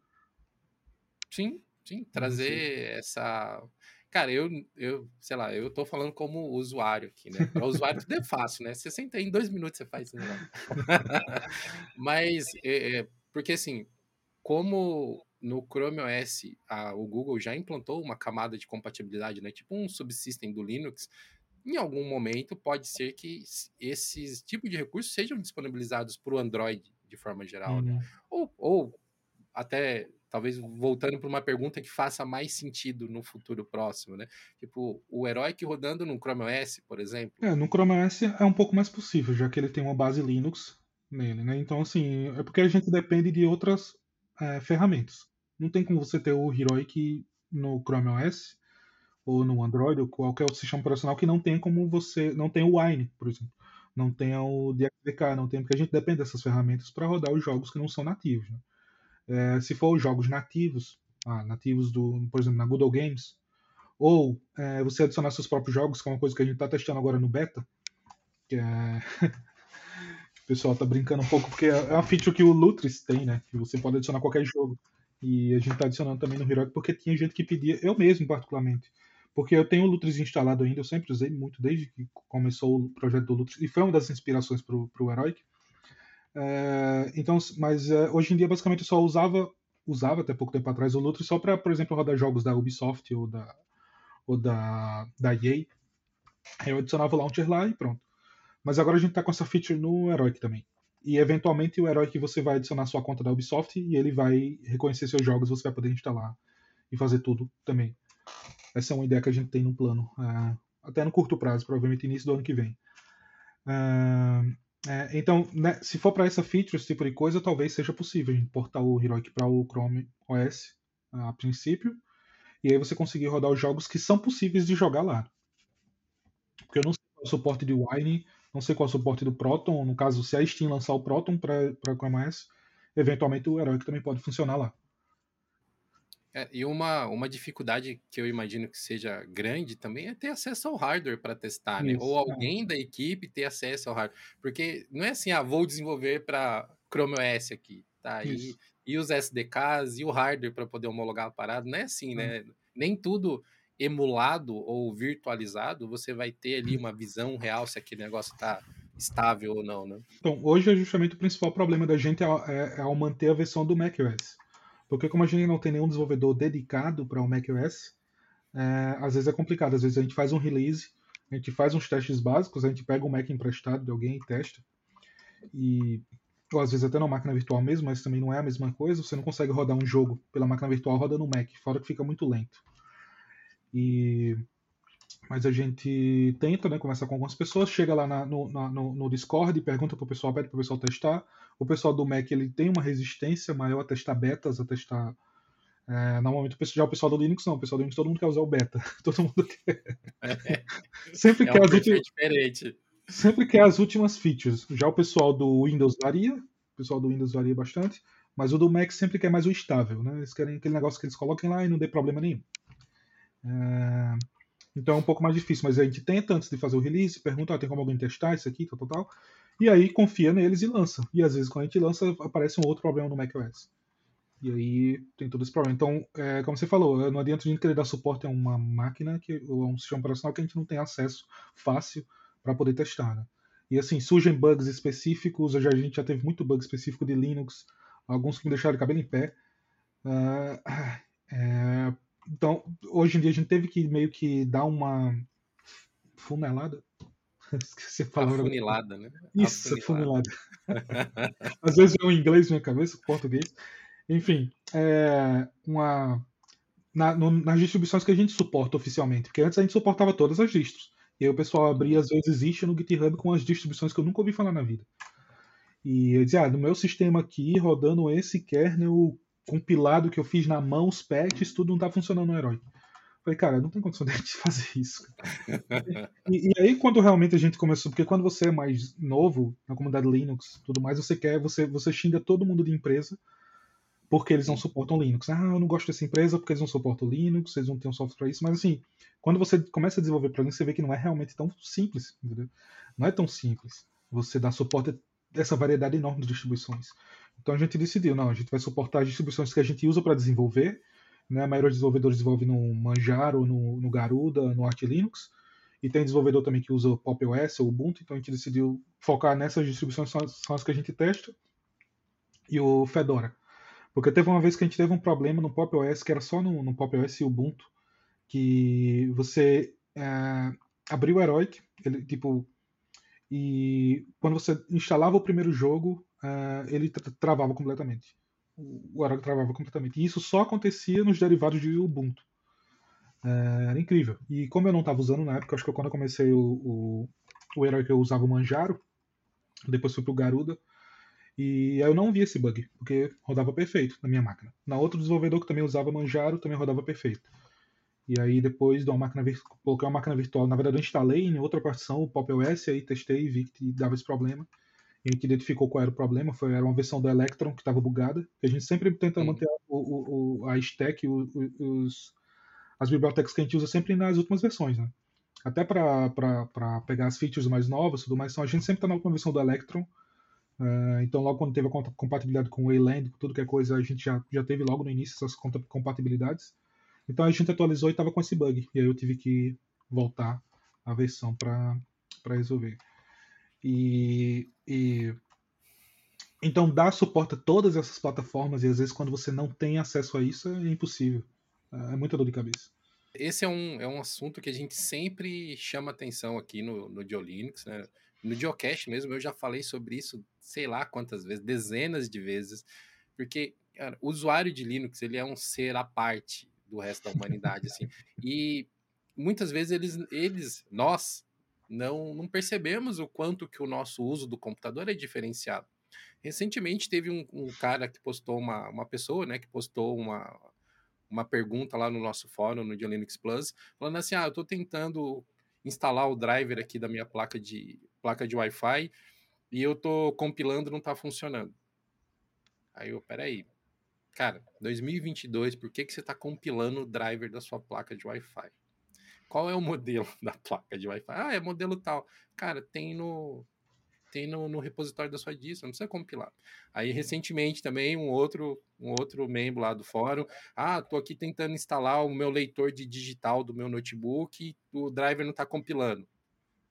Sim, sim. Trazer essa. Cara, eu, eu, sei lá, eu tô falando como usuário aqui, né? Para usuário tudo é fácil, né? Você senta aí, em dois minutos você faz isso. Mas, é, é, porque assim, como no Chrome OS a, o Google já implantou uma camada de compatibilidade, né? Tipo um subsystem do Linux, em algum momento pode ser que esses tipos de recursos sejam disponibilizados para o Android de forma geral, uhum. né? ou, ou até talvez voltando para uma pergunta que faça mais sentido no futuro próximo, né? Tipo, o Heroic rodando no Chrome OS, por exemplo. É, no Chrome OS é um pouco mais possível, já que ele tem uma base Linux nele, né? Então, assim, é porque a gente depende de outras é, ferramentas. Não tem como você ter o Heroic no Chrome OS ou no Android ou qualquer outro sistema operacional que não tem como você não tem o Wine, por exemplo, não tem o DXDK, não tem porque a gente depende dessas ferramentas para rodar os jogos que não são nativos. Né? É, se for os jogos nativos, ah, nativos do, por exemplo, na Google Games, ou é, você adicionar seus próprios jogos, que é uma coisa que a gente está testando agora no beta, que é o pessoal está brincando um pouco porque é uma feature que o Lutris tem, né? Que você pode adicionar qualquer jogo. E a gente está adicionando também no Heroic porque tinha gente que pedia, eu mesmo particularmente, porque eu tenho o Lutris instalado ainda, eu sempre usei muito desde que começou o projeto do Lutris, e foi uma das inspirações para o Heroic. É, então, mas é, hoje em dia basicamente eu só usava, usava até pouco tempo atrás o Lutris só para, por exemplo, rodar jogos da Ubisoft ou da, ou da, da EA. Eu adicionava o launcher lá e pronto. Mas agora a gente está com essa feature no Heroic também. E eventualmente o Heroic você vai adicionar sua conta da Ubisoft e ele vai reconhecer seus jogos, você vai poder instalar e fazer tudo também. Essa é uma ideia que a gente tem no plano, uh, até no curto prazo, provavelmente início do ano que vem. Uh, é, então, né, se for para essa feature, esse tipo de coisa, talvez seja possível importar o Heroic para o Chrome OS a princípio, e aí você conseguir rodar os jogos que são possíveis de jogar lá. Porque eu não sei qual é o suporte de Wine, não sei qual é o suporte do Proton, no caso, se a Steam lançar o Proton para Chrome OS, eventualmente o Heroic também pode funcionar lá. É, e uma, uma dificuldade que eu imagino que seja grande também é ter acesso ao hardware para testar, né? Isso, Ou alguém é. da equipe ter acesso ao hardware. Porque não é assim, ah, vou desenvolver para Chrome OS aqui, tá? E, e os SDKs e o hardware para poder homologar a parada. Não é assim, né? Nem tudo emulado ou virtualizado, você vai ter ali uma visão real se aquele negócio está estável ou não, né? Então, hoje é justamente o principal problema da gente é, é, é ao manter a versão do macOS. Porque como a gente não tem nenhum desenvolvedor dedicado para o macOS, é, às vezes é complicado. Às vezes a gente faz um release, a gente faz uns testes básicos, a gente pega um Mac emprestado de alguém e testa. E, ou às vezes até na máquina virtual mesmo, mas também não é a mesma coisa. Você não consegue rodar um jogo pela máquina virtual rodando no Mac, fora que fica muito lento. E mas a gente tenta, né, conversar com algumas pessoas, chega lá na, no, na, no, no, Discord, pergunta para o pessoal, pede para o pessoal testar. O pessoal do Mac ele tem uma resistência maior a testar betas, a testar. É, normalmente já o pessoal do Linux não, o pessoal do Linux todo mundo quer usar o beta. todo mundo quer. É, sempre é quer as últimas. Diferente. Sempre quer as últimas features. Já o pessoal do Windows varia, o pessoal do Windows varia bastante, mas o do Mac sempre quer mais o estável, né? Eles querem aquele negócio que eles coloquem lá e não dê problema nenhum. É... Então é um pouco mais difícil, mas a gente tenta antes de fazer o release, pergunta, ah, tem como alguém testar isso aqui, tal, tal, tal. E aí confia neles e lança. E às vezes quando a gente lança, aparece um outro problema no macOS. E aí tem todo esse problema. Então, é, como você falou, não adianta a gente querer dar suporte a uma máquina que, ou a um sistema operacional que a gente não tem acesso fácil para poder testar. Né? E assim, surgem bugs específicos, a gente já teve muito bug específico de Linux, alguns que me deixaram de cabelo em pé. Uh, é, então, hoje em dia a gente teve que meio que dar uma funelada Esqueci a palavra. Afunilada, né? Isso, afunilada. Às vezes é o inglês na minha cabeça, o português. Enfim, é uma na, no, nas distribuições que a gente suporta oficialmente, porque antes a gente suportava todas as distros. E aí o pessoal abria, às vezes, existe no GitHub com as distribuições que eu nunca ouvi falar na vida. E eu dizia, ah, no meu sistema aqui, rodando esse kernel compilado que eu fiz na mão, os patches, tudo não tá funcionando no Herói. Falei, cara, não tem condição de fazer isso. e, e, aí, quando realmente a gente começou, porque quando você é mais novo na comunidade Linux tudo mais, você quer, você, você xinga todo mundo de empresa porque eles não suportam Linux. Ah, eu não gosto dessa empresa porque eles não suportam Linux, eles não têm um software para isso. Mas assim, quando você começa a desenvolver plugins, você vê que não é realmente tão simples, entendeu? Não é tão simples você dar suporte a essa variedade enorme de distribuições. Então a gente decidiu, não, a gente vai suportar as distribuições que a gente usa para desenvolver. Né? A maioria dos desenvolvedores desenvolve no Manjaro, no, no Garuda, no Arch Linux. E tem desenvolvedor também que usa o Pop OS ou Ubuntu, então a gente decidiu focar nessas distribuições, são são as que a gente testa. E o Fedora. Porque teve uma vez que a gente teve um problema no Pop OS, que era só no, no Pop OS e Ubuntu, que você é, abriu o Heroic, ele, tipo, e quando você instalava o primeiro jogo, é, ele travava completamente. O Heroic travava completamente. E isso só acontecia nos derivados de Ubuntu. É, era incrível. E como eu não estava usando na época, acho que quando eu comecei o, o, o Heroic eu usava o Manjaro, depois fui pro Garuda, e eu não vi esse bug, porque rodava perfeito na minha máquina. Na outro desenvolvedor que também usava Manjaro, também rodava perfeito. E aí depois de uma máquina coloquei uma máquina virtual, na verdade eu instalei em outra partição o Pop OS, aí testei e vi que dava esse problema. E a gente identificou qual era o problema, foi era uma versão do Electron que estava bugada. A gente sempre tenta manter o, o, a stack, o, os, as bibliotecas que a gente usa sempre nas últimas versões, né? Até para pegar as features mais novas, tudo mais, então a gente sempre está na última versão do Electron Uh, então, logo quando teve a compatibilidade com o Wayland, tudo que é coisa, a gente já, já teve logo no início essas compatibilidades. Então, a gente atualizou e estava com esse bug. E aí eu tive que voltar a versão para resolver. E, e, então, dar suporte a todas essas plataformas, e às vezes quando você não tem acesso a isso, é impossível. É muita dor de cabeça. Esse é um, é um assunto que a gente sempre chama atenção aqui no, no Geolinux, né? No Geocache mesmo, eu já falei sobre isso, sei lá quantas vezes, dezenas de vezes, porque cara, o usuário de Linux ele é um ser à parte do resto da humanidade, assim, e muitas vezes eles, eles nós, não, não percebemos o quanto que o nosso uso do computador é diferenciado. Recentemente teve um, um cara que postou uma, uma pessoa, né, que postou uma, uma pergunta lá no nosso fórum, no Linux Plus, falando assim: ah, eu estou tentando instalar o driver aqui da minha placa de placa de Wi-Fi e eu tô compilando não tá funcionando. Aí eu, peraí, cara, 2022, por que, que você tá compilando o driver da sua placa de Wi-Fi? Qual é o modelo da placa de Wi-Fi? Ah, é modelo tal. Cara, tem no tem no, no repositório da sua distro, não precisa compilar. Aí recentemente também um outro um outro membro lá do fórum, ah, tô aqui tentando instalar o meu leitor de digital do meu notebook, o driver não está compilando.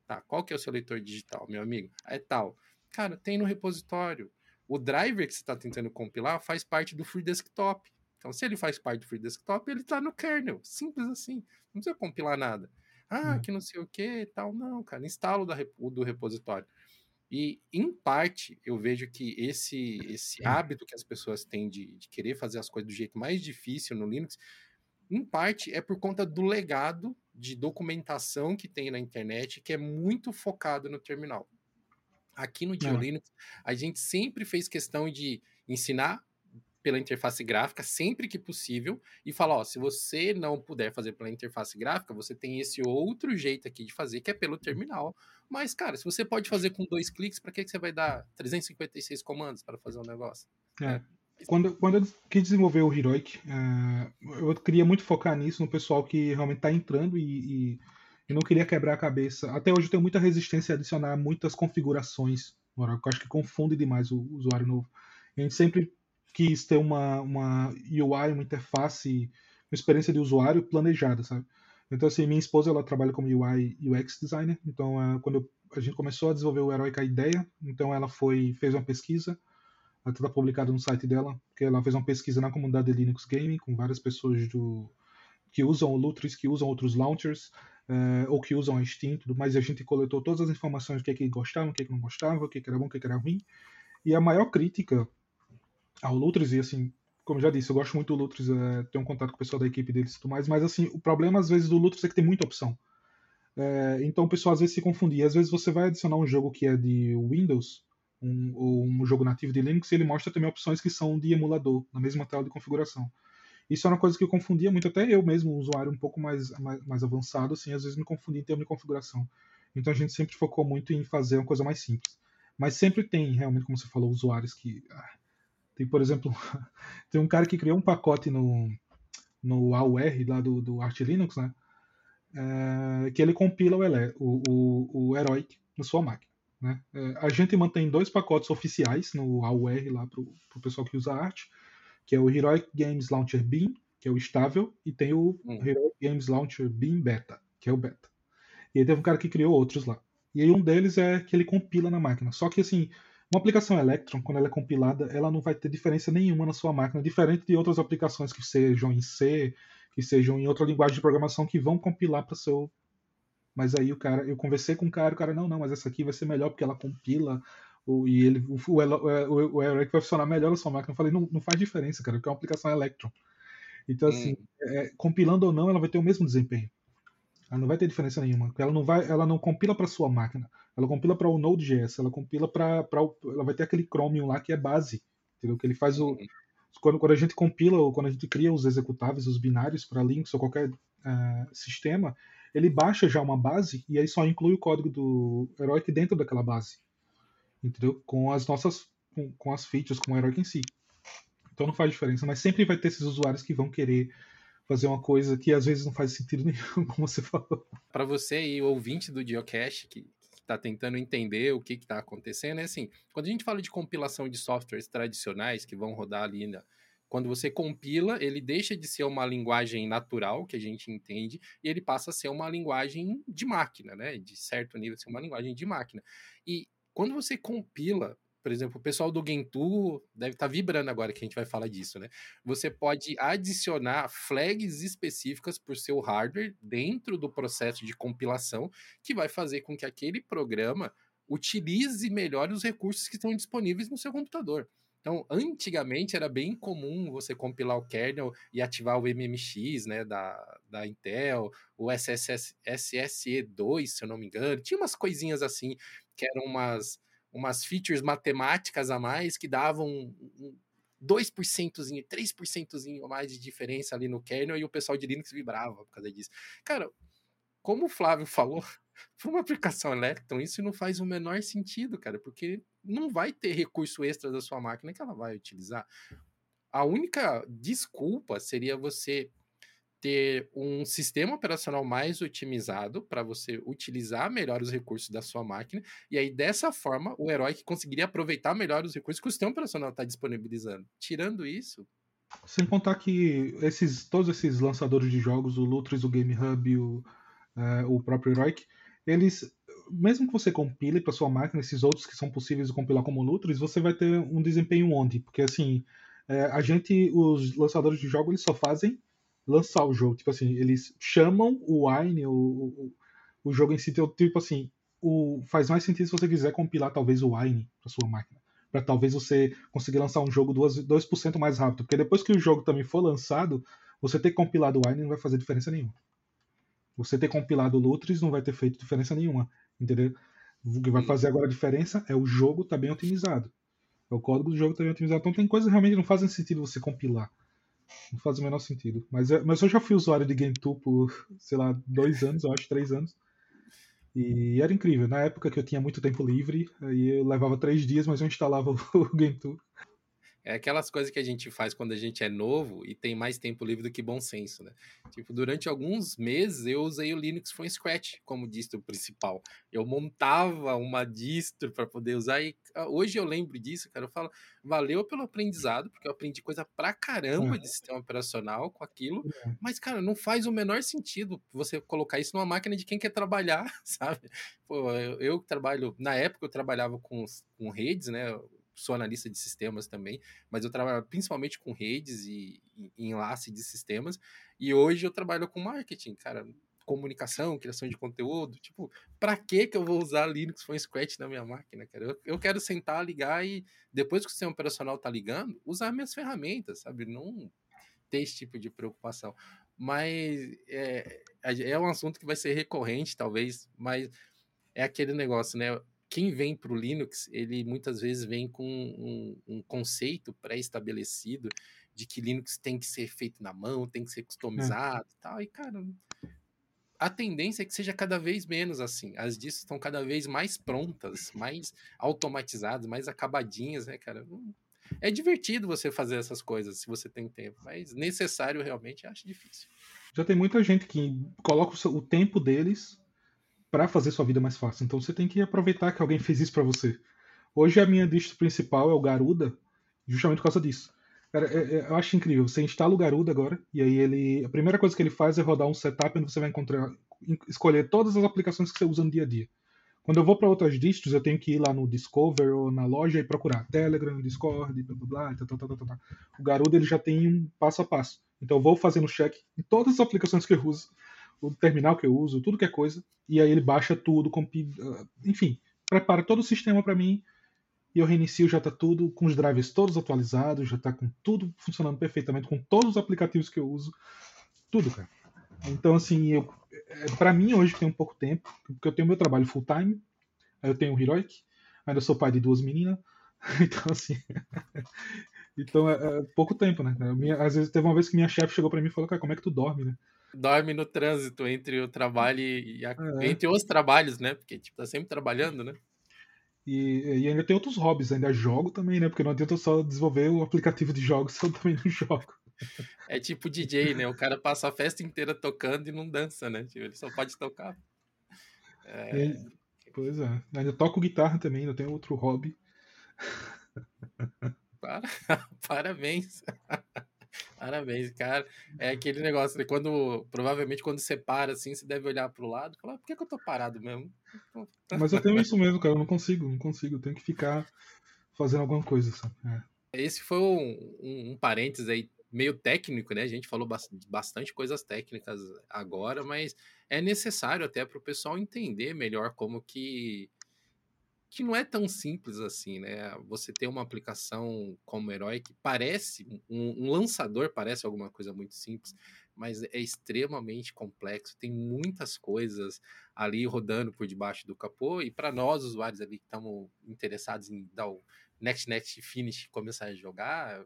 Tá, qual que é o seu leitor digital, meu amigo? É tal. Cara, tem no repositório. O driver que você está tentando compilar faz parte do Free Desktop. Então, se ele faz parte do Free Desktop, ele está no kernel. Simples assim. Não precisa compilar nada. Ah, hum. que não sei o que tal. Não, cara. Instala o do repositório. E, em parte, eu vejo que esse, esse hábito que as pessoas têm de, de querer fazer as coisas do jeito mais difícil no Linux, em parte é por conta do legado de documentação que tem na internet, que é muito focado no terminal. Aqui no Geolinux, a gente sempre fez questão de ensinar pela interface gráfica sempre que possível e falar, ó, se você não puder fazer pela interface gráfica, você tem esse outro jeito aqui de fazer, que é pelo terminal. Mas, cara, se você pode fazer com dois cliques, para que, que você vai dar 356 comandos para fazer um negócio? É. é. Quando, quando eu quis desenvolver o Heroic, uh, eu queria muito focar nisso, no pessoal que realmente está entrando e, e, não queria quebrar a cabeça. Até hoje eu tenho muita resistência a adicionar muitas configurações eu acho que confunde demais o usuário novo. A gente sempre quis ter uma, uma UI, uma interface, uma experiência de usuário planejada, sabe? Então, assim, minha esposa, ela trabalha como UI UX designer, então uh, quando eu, a gente começou a desenvolver o Heroic a ideia, então ela foi, fez uma pesquisa, está publicado no site dela, que ela fez uma pesquisa na comunidade de Linux Gaming com várias pessoas do que usam o Lutris, que usam outros launchers, é, ou que usam a Steam, tudo mais, e a gente coletou todas as informações do que, é que gostavam, o que, é que não gostavam, o que, é que era bom, o que, que era ruim. E a maior crítica ao Lutris, e assim, como eu já disse, eu gosto muito do Lutris, é, tenho um contato com o pessoal da equipe deles e tudo mais, mas assim, o problema às vezes do Lutris é que tem muita opção. É, então o pessoal às vezes se confunde. Às vezes você vai adicionar um jogo que é de Windows, um, ou um jogo nativo de Linux, e ele mostra também opções que são de emulador, na mesma tela de configuração. Isso era uma coisa que eu confundia muito, até eu mesmo, um usuário um pouco mais, mais, mais avançado, assim, às vezes me confundia em termos de configuração. Então a gente sempre focou muito em fazer uma coisa mais simples. Mas sempre tem, realmente, como você falou, usuários que. Ah, tem, por exemplo, tem um cara que criou um pacote no, no AUR lá do, do Arch Linux, né? É, que ele compila o, o, o, o Heroic na sua máquina. Né? É, a gente mantém dois pacotes oficiais no AUR lá para o pessoal que usa arte, que é o Heroic Games Launcher Beam, que é o estável, e tem o hum. Heroic Games Launcher Beam Beta, que é o beta. E aí teve um cara que criou outros lá. E aí um deles é que ele compila na máquina. Só que assim, uma aplicação Electron, quando ela é compilada, ela não vai ter diferença nenhuma na sua máquina, diferente de outras aplicações que sejam em C, que sejam em outra linguagem de programação que vão compilar para seu. Mas aí o cara, eu conversei com o cara, o cara, não, não, mas essa aqui vai ser melhor porque ela compila o, e ele, o, o, o, o Eric vai funcionar melhor na sua máquina. Eu falei, não, não faz diferença, cara, porque é uma aplicação Electron. Então, assim, hum. é, compilando ou não, ela vai ter o mesmo desempenho. Ela não vai ter diferença nenhuma. Ela não vai, ela não compila para sua máquina. Ela compila para o Node.js. Ela compila para, ela vai ter aquele Chromium lá que é base, entendeu? Que ele faz o, quando, quando a gente compila ou quando a gente cria os executáveis, os binários para Linux ou qualquer uh, sistema, ele baixa já uma base e aí só inclui o código do Heroic dentro daquela base, entendeu? Com as nossas, com, com as features, com o Heroic em si. Então não faz diferença, mas sempre vai ter esses usuários que vão querer fazer uma coisa que às vezes não faz sentido nenhum, como você falou. Para você e ouvinte do Geocache que está tentando entender o que está acontecendo, é assim, quando a gente fala de compilação de softwares tradicionais que vão rodar ali na, quando você compila, ele deixa de ser uma linguagem natural, que a gente entende, e ele passa a ser uma linguagem de máquina, né? De certo nível, ser uma linguagem de máquina. E quando você compila, por exemplo, o pessoal do Gentoo deve estar tá vibrando agora que a gente vai falar disso, né? Você pode adicionar flags específicas por seu hardware dentro do processo de compilação, que vai fazer com que aquele programa utilize melhor os recursos que estão disponíveis no seu computador. Então, antigamente era bem comum você compilar o kernel e ativar o MMX, né, da, da Intel, o SSS, SSE2, se eu não me engano. Tinha umas coisinhas assim, que eram umas umas features matemáticas a mais que davam um, 2%, 3% a mais de diferença ali no kernel e o pessoal de Linux vibrava por causa disso. Cara, como o Flávio falou, para uma aplicação Electron, isso não faz o menor sentido, cara, porque não vai ter recurso extra da sua máquina que ela vai utilizar. A única desculpa seria você ter um sistema operacional mais otimizado para você utilizar melhor os recursos da sua máquina, e aí dessa forma o herói conseguiria aproveitar melhor os recursos que o sistema operacional está disponibilizando. Tirando isso. Sem contar que esses, todos esses lançadores de jogos, o Lutris, o Game Hub, o, uh, o próprio Heroic, eles, mesmo que você compile para sua máquina esses outros que são possíveis de compilar como Lutris, você vai ter um desempenho onde? Porque assim, é, a gente, os lançadores de jogos, eles só fazem lançar o jogo. Tipo assim, eles chamam o Wine, o, o, o jogo em si, tipo assim, o, faz mais sentido se você quiser compilar talvez o Wine para sua máquina. Para talvez você conseguir lançar um jogo 2%, 2 mais rápido. Porque depois que o jogo também for lançado, você ter compilado o Wine não vai fazer diferença nenhuma. Você ter compilado o Lutris não vai ter feito diferença nenhuma. Entendeu? O que vai fazer agora a diferença é o jogo estar tá bem otimizado. É o código do jogo estar tá bem otimizado. Então tem coisas que realmente não fazem sentido você compilar. Não faz o menor sentido. Mas, é, mas eu já fui usuário de GameTool por, sei lá, dois anos, eu acho, três anos. E era incrível. Na época que eu tinha muito tempo livre, aí eu levava três dias, mas eu instalava o GameTool. É aquelas coisas que a gente faz quando a gente é novo e tem mais tempo livre do que bom senso, né? Tipo, durante alguns meses eu usei o Linux from Scratch como distro principal. Eu montava uma distro para poder usar e ah, hoje eu lembro disso, cara. Eu falo, valeu pelo aprendizado, porque eu aprendi coisa pra caramba é. de sistema operacional com aquilo, é. mas, cara, não faz o menor sentido você colocar isso numa máquina de quem quer trabalhar, sabe? Pô, eu, eu trabalho, na época eu trabalhava com, com redes, né? Sou analista de sistemas também, mas eu trabalho principalmente com redes e, e enlace de sistemas, e hoje eu trabalho com marketing, cara. comunicação, criação de conteúdo. Tipo, para que que eu vou usar Linux com Scratch na minha máquina, cara? Eu, eu quero sentar, ligar e depois que o sistema operacional tá ligando, usar minhas ferramentas, sabe? Não ter esse tipo de preocupação. Mas é, é um assunto que vai ser recorrente, talvez, mas é aquele negócio, né? Quem vem para o Linux, ele muitas vezes vem com um, um conceito pré-estabelecido de que Linux tem que ser feito na mão, tem que ser customizado é. e tal. E, cara, a tendência é que seja cada vez menos assim. As distros estão cada vez mais prontas, mais automatizadas, mais acabadinhas, né, cara? É divertido você fazer essas coisas se você tem tempo, mas necessário realmente acho difícil. Já tem muita gente que coloca o tempo deles para fazer sua vida mais fácil. Então você tem que aproveitar que alguém fez isso para você. Hoje a minha distro principal é o Garuda, justamente por causa disso. Cara, é, é, eu acho incrível. Você instala o Garuda agora, e aí ele. A primeira coisa que ele faz é rodar um setup onde você vai encontrar, escolher todas as aplicações que você usa no dia a dia. Quando eu vou para outras distros, eu tenho que ir lá no Discover ou na loja e procurar Telegram, Discord, blá blá blá, tá, tá, tá, tá, tá. O Garuda ele já tem um passo a passo. Então eu vou fazendo check em todas as aplicações que eu uso, o terminal que eu uso, tudo que é coisa, e aí ele baixa tudo, ah, enfim, prepara todo o sistema para mim e eu reinicio, já está tudo com os drivers todos atualizados, já está com tudo funcionando perfeitamente, com todos os aplicativos que eu uso, tudo, cara. Então, assim, eu, é, para mim hoje tem um pouco tempo, porque eu tenho meu trabalho full time, eu tenho o Heroic, ainda sou pai de duas meninas, então, assim, então é, é, pouco tempo, né? Minha, às vezes teve uma vez que minha chefe chegou para mim e falou, cara, como é que tu dorme, né? Dorme no trânsito entre o trabalho e a, é. entre os trabalhos, né? Porque tipo, tá sempre trabalhando, né? E, e, ainda tem outros hobbies, ainda jogo também, né? Porque não adianta só desenvolver o aplicativo de jogos se eu também não jogo. É tipo DJ, né? O cara passa a festa inteira tocando e não dança, né? Tipo, ele só pode tocar. É... pois é. Ainda toco guitarra também, ainda tenho outro hobby. Para... Parabéns. Parabéns, cara. É aquele negócio, né? Quando, provavelmente, quando você para assim, você deve olhar pro lado e falar, por que, que eu tô parado mesmo? Mas eu tenho isso mesmo, cara. Eu não consigo, não consigo. Eu tenho que ficar fazendo alguma coisa. É. Esse foi um, um, um parênteses aí meio técnico, né? A gente falou bastante coisas técnicas agora, mas é necessário até para o pessoal entender melhor como que que não é tão simples assim, né? Você ter uma aplicação como Herói que parece, um, um, lançador parece alguma coisa muito simples, mas é extremamente complexo, tem muitas coisas ali rodando por debaixo do capô, e para nós, usuários ali que estamos interessados em dar o Next Next Finish começar a jogar,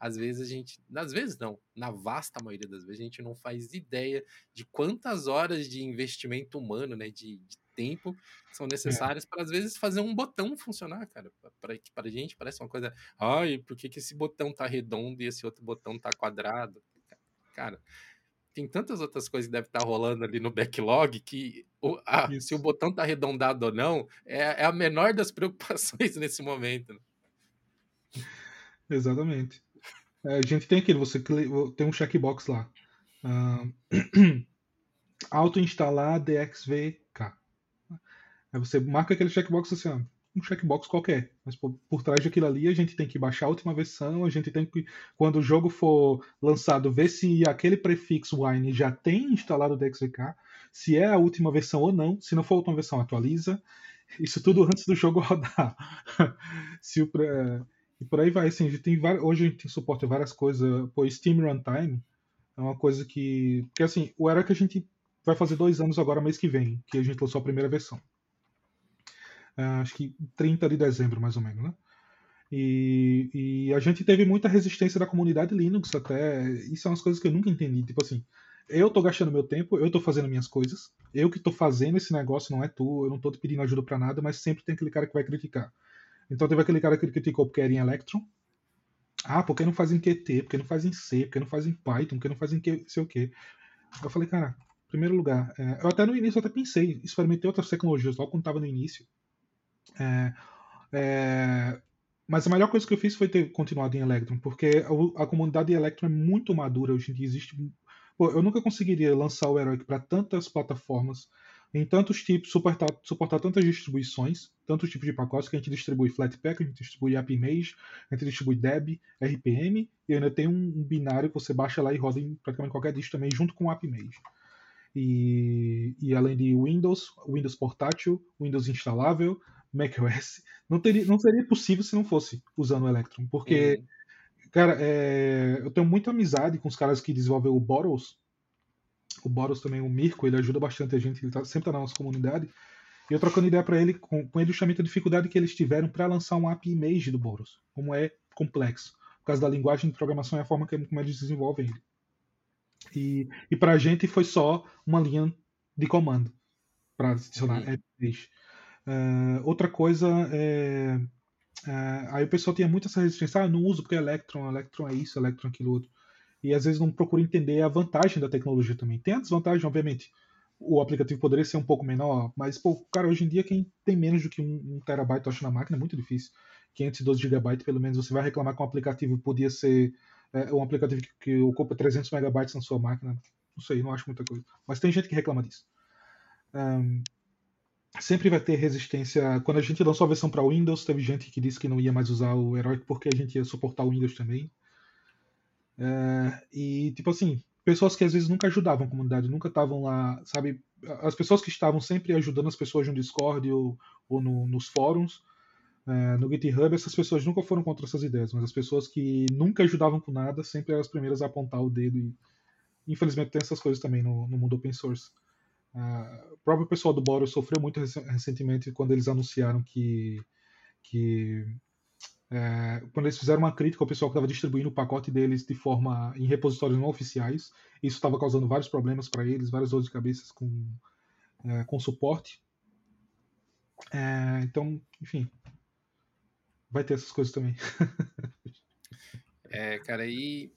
às vezes a gente, às vezes não, na vasta maioria das vezes a gente não faz ideia de quantas horas de investimento humano, né, de, de tempo são é. necessárias é. para às vezes fazer um botão funcionar, cara. Para para gente parece uma coisa, ai, por que, que esse botão tá redondo e esse outro botão tá quadrado? Cara, tem tantas outras coisas que devem estar tá rolando ali no backlog que o, a, se o botão tá arredondado ou não é, é a menor das preocupações nesse momento. Né? Exatamente. É, a gente tem aquilo, você tem um checkbox lá. Uh, Auto-instalar DXVK. Aí você marca aquele checkbox assim, ó, um checkbox qualquer. Mas por, por, trás daquilo ali a gente tem que baixar a última versão, a gente tem que, quando o jogo for lançado, ver se aquele prefixo wine já tem instalado o DXVK, se é a última versão ou não. Se não for a última versão, atualiza. Isso tudo antes do jogo rodar. se o, e por aí vai, assim, a gente tem hoje a gente tem suporte a várias coisas, pô, Steam Runtime é uma coisa que, porque assim, o era que a gente vai fazer dois anos agora, mês que vem, que a gente lançou a primeira versão. Uh, acho que 30 de dezembro, mais ou menos, né? E, e, a gente teve muita resistência da comunidade Linux até. Isso são é as coisas que eu nunca entendi. Tipo assim, eu tô gastando meu tempo, eu tô fazendo minhas coisas, eu que tô fazendo esse negócio, não é tu, eu não tô te pedindo ajuda para nada, mas sempre tem aquele cara que vai criticar. Então teve aquele cara que criticou porque era em Electron. Ah, porque não faz em Qt, porque não faz em C, porque não faz em Python, porque não faz em que, sei o quê. Eu falei, cara, em primeiro lugar, é, eu até no início eu até pensei, experimentei outras tecnologias logo quando estava no início. É, é, mas a melhor coisa que eu fiz foi ter continuado em Electron, porque a, a comunidade de Electron é muito madura hoje em dia. Existe, pô, eu nunca conseguiria lançar o Heroic para tantas plataformas em tantos tipos, suportar, suportar tantas distribuições, tantos tipos de pacotes que a gente distribui Flatpak, a gente distribui AppImage, a gente distribui Deb, RPM, e ainda tem um, um, binário que você baixa lá e roda em praticamente qualquer distro também, junto com o AppImage. e, e além de Windows, Windows portátil, Windows instalável, macOS, não, teria, não seria possível se não fosse usando o Electron, porque, uhum. cara, é, eu tenho muita amizade com os caras que desenvolvem o Bottles, o Boros também, o Mirko, ele ajuda bastante a gente, ele tá, sempre tá na nossa comunidade. E eu trocando ideia para ele, com, com ele justamente a dificuldade que eles tiveram para lançar um API Image do Boros, como é complexo, por causa da linguagem de programação e a forma que, como eles desenvolvem ele. E, e para a gente foi só uma linha de comando para adicionar uhum. API Image. Uh, outra coisa é. Uh, aí o pessoal tinha muito essa resistência, ah, não uso porque é Electron, Electron é isso, Electron é aquilo outro e às vezes não procura entender a vantagem da tecnologia também. Tem a desvantagem, obviamente. O aplicativo poderia ser um pouco menor, mas, pô, cara, hoje em dia quem tem menos do que um, um terabyte, acho, na máquina é muito difícil. 512 GB, pelo menos, você vai reclamar que um aplicativo podia ser é, um aplicativo que, que, ocupa 300 megabytes na sua máquina. Não sei, não acho muita coisa. Mas tem gente que reclama disso. Um, sempre vai ter resistência. Quando a gente lançou a versão para Windows, teve gente que disse que não ia mais usar o Heroic porque a gente ia suportar o Windows também. É, e, tipo assim, pessoas que às vezes nunca ajudavam a comunidade, nunca estavam lá, sabe? As pessoas que estavam sempre ajudando as pessoas no Discord ou, ou no, nos fóruns, é, no GitHub, essas pessoas nunca foram contra essas ideias, mas as pessoas que nunca ajudavam com nada sempre eram as primeiras a apontar o dedo. E, infelizmente, tem essas coisas também no, no mundo open source. Uh, o próprio pessoal do Boros sofreu muito recentemente quando eles anunciaram que, que é, quando eles fizeram uma crítica ao pessoal que estava distribuindo o pacote deles de forma em repositórios não oficiais, isso estava causando vários problemas para eles, várias dores de cabeça com, é, com suporte. É, então, enfim, vai ter essas coisas também. é, cara, e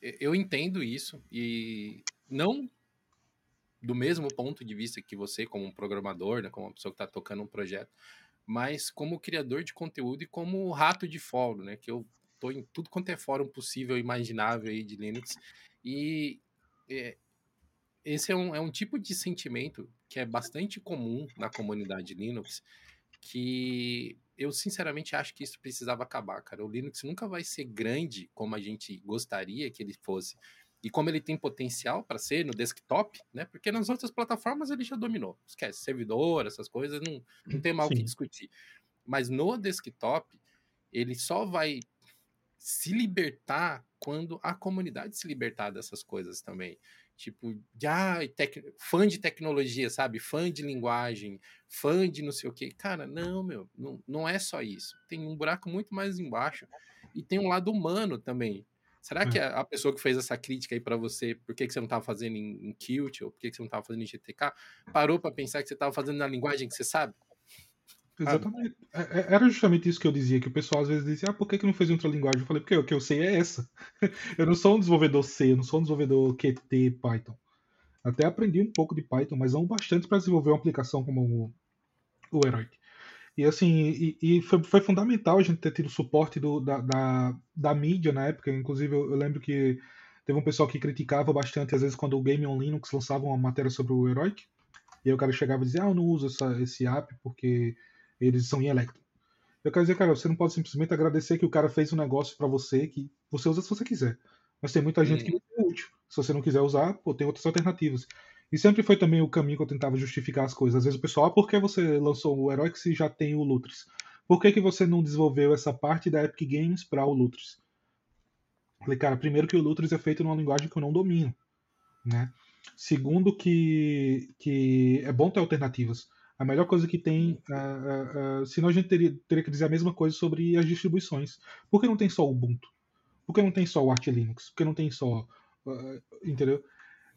eu entendo isso e não do mesmo ponto de vista que você, como um programador, né, como uma pessoa que está tocando um projeto, mas como criador de conteúdo e como rato de fórum, né? Que eu tô em tudo quanto é fórum possível imaginável aí de Linux. E é, esse é um, é um tipo de sentimento que é bastante comum na comunidade Linux, que eu sinceramente acho que isso precisava acabar, cara. O Linux nunca vai ser grande como a gente gostaria que ele fosse e como ele tem potencial para ser no desktop, né? Porque nas outras plataformas ele já dominou. Esquece, servidor, essas coisas, não, não tem mal o que discutir. Mas no desktop, ele só vai se libertar quando a comunidade se libertar dessas coisas também. Tipo, ah, tec... fã de tecnologia, sabe? Fã de linguagem, fã de não sei o quê. Cara, não, meu, não, não é só isso. Tem um buraco muito mais embaixo. E tem um lado humano também. Será que hum. a, pessoa que fez essa crítica aí para você, por que, que você não estava fazendo em, em Qt ou por que, que você não estava fazendo em GTK, parou para pensar que você estava fazendo na linguagem que você sabe? Exatamente. Ah, Era justamente isso que eu dizia, que o pessoal às vezes dizia, ah, por que, que não fez outra linguagem? Eu falei, porque o que eu sei é essa. eu não sou um desenvolvedor C, eu não sou um desenvolvedor Qt, Python. Até aprendi um pouco de Python, mas não bastante para desenvolver uma aplicação como o, o Heroic. E assim, e, e foi, foi, fundamental a gente ter tido suporte do, da, da, da, mídia na época. Inclusive, eu, eu, lembro que teve um pessoal que criticava bastante, às vezes, quando o Game on Linux lançava uma matéria sobre o Heroic. E aí o cara chegava e dizia, ah, eu não uso essa, esse app porque eles são em Electron. Eu quero dizer, cara, você não pode simplesmente agradecer que o cara fez um negócio para você que você usa se você quiser. Mas tem muita gente que não é útil. Se você não quiser usar, pô, tem outras alternativas. E sempre foi também o caminho que eu tentava justificar as coisas. Às vezes o pessoal, ah, por que você lançou o Heroic se já tem o Lutris? Por que, que você não desenvolveu essa parte da Epic Games para o Lutris? Falei, cara, primeiro que o Lutris é feito numa linguagem que eu não domino, né? Segundo que, que é bom ter alternativas. A melhor coisa que tem, uh, uh, uh, senão a gente teria, teria que dizer a mesma coisa sobre as distribuições. Por que não tem só o Ubuntu? Por que não tem só o Arch Linux? Por que não tem só, entendeu?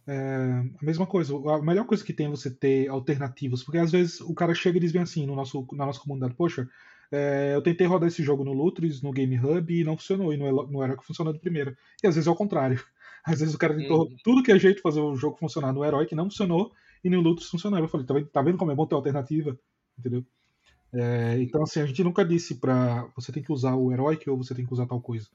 É, a mesma coisa, a melhor coisa que tem é você ter alternativas, porque às vezes o cara chega e diz bem assim no nosso, na nossa comunidade, poxa, é, eu tentei rodar esse jogo no Lutris, no Game Hub e não funcionou, e não, não era que funcionou de primeira. E às vezes é o contrário. Às vezes o cara tentou uhum. tudo que é jeito fazer o jogo funcionar no Herói que não funcionou, e no Lutris funcionava. Eu falei, tá vendo, tá vendo como é bom ter alternativa? Entendeu? É, então assim, a gente nunca disse pra você tem que usar o Heroic ou você tem que usar tal coisa.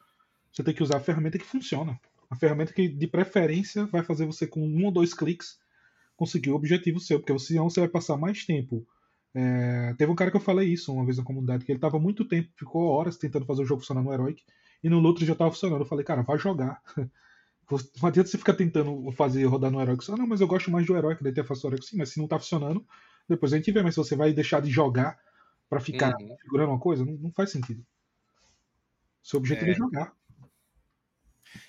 Você tem que usar a ferramenta que funciona. A ferramenta que, de preferência, vai fazer você, com um ou dois cliques, conseguir o objetivo seu, porque senão você vai passar mais tempo. É, teve um cara que eu falei isso uma vez na comunidade, que ele estava muito tempo, ficou horas tentando fazer o jogo funcionar no Heroic, e no Lutris já estava funcionando. Eu falei, cara, vai jogar. Não adianta você ficar tentando fazer rodar no Heroic. Ah, não, mas eu gosto mais do Heroic, da interface do Heroic. Sim, mas se não tá funcionando, depois a gente vê. Mas se você vai deixar de jogar para ficar uhum. configurando uma coisa, não, não, faz sentido. Seu objetivo é, é jogar.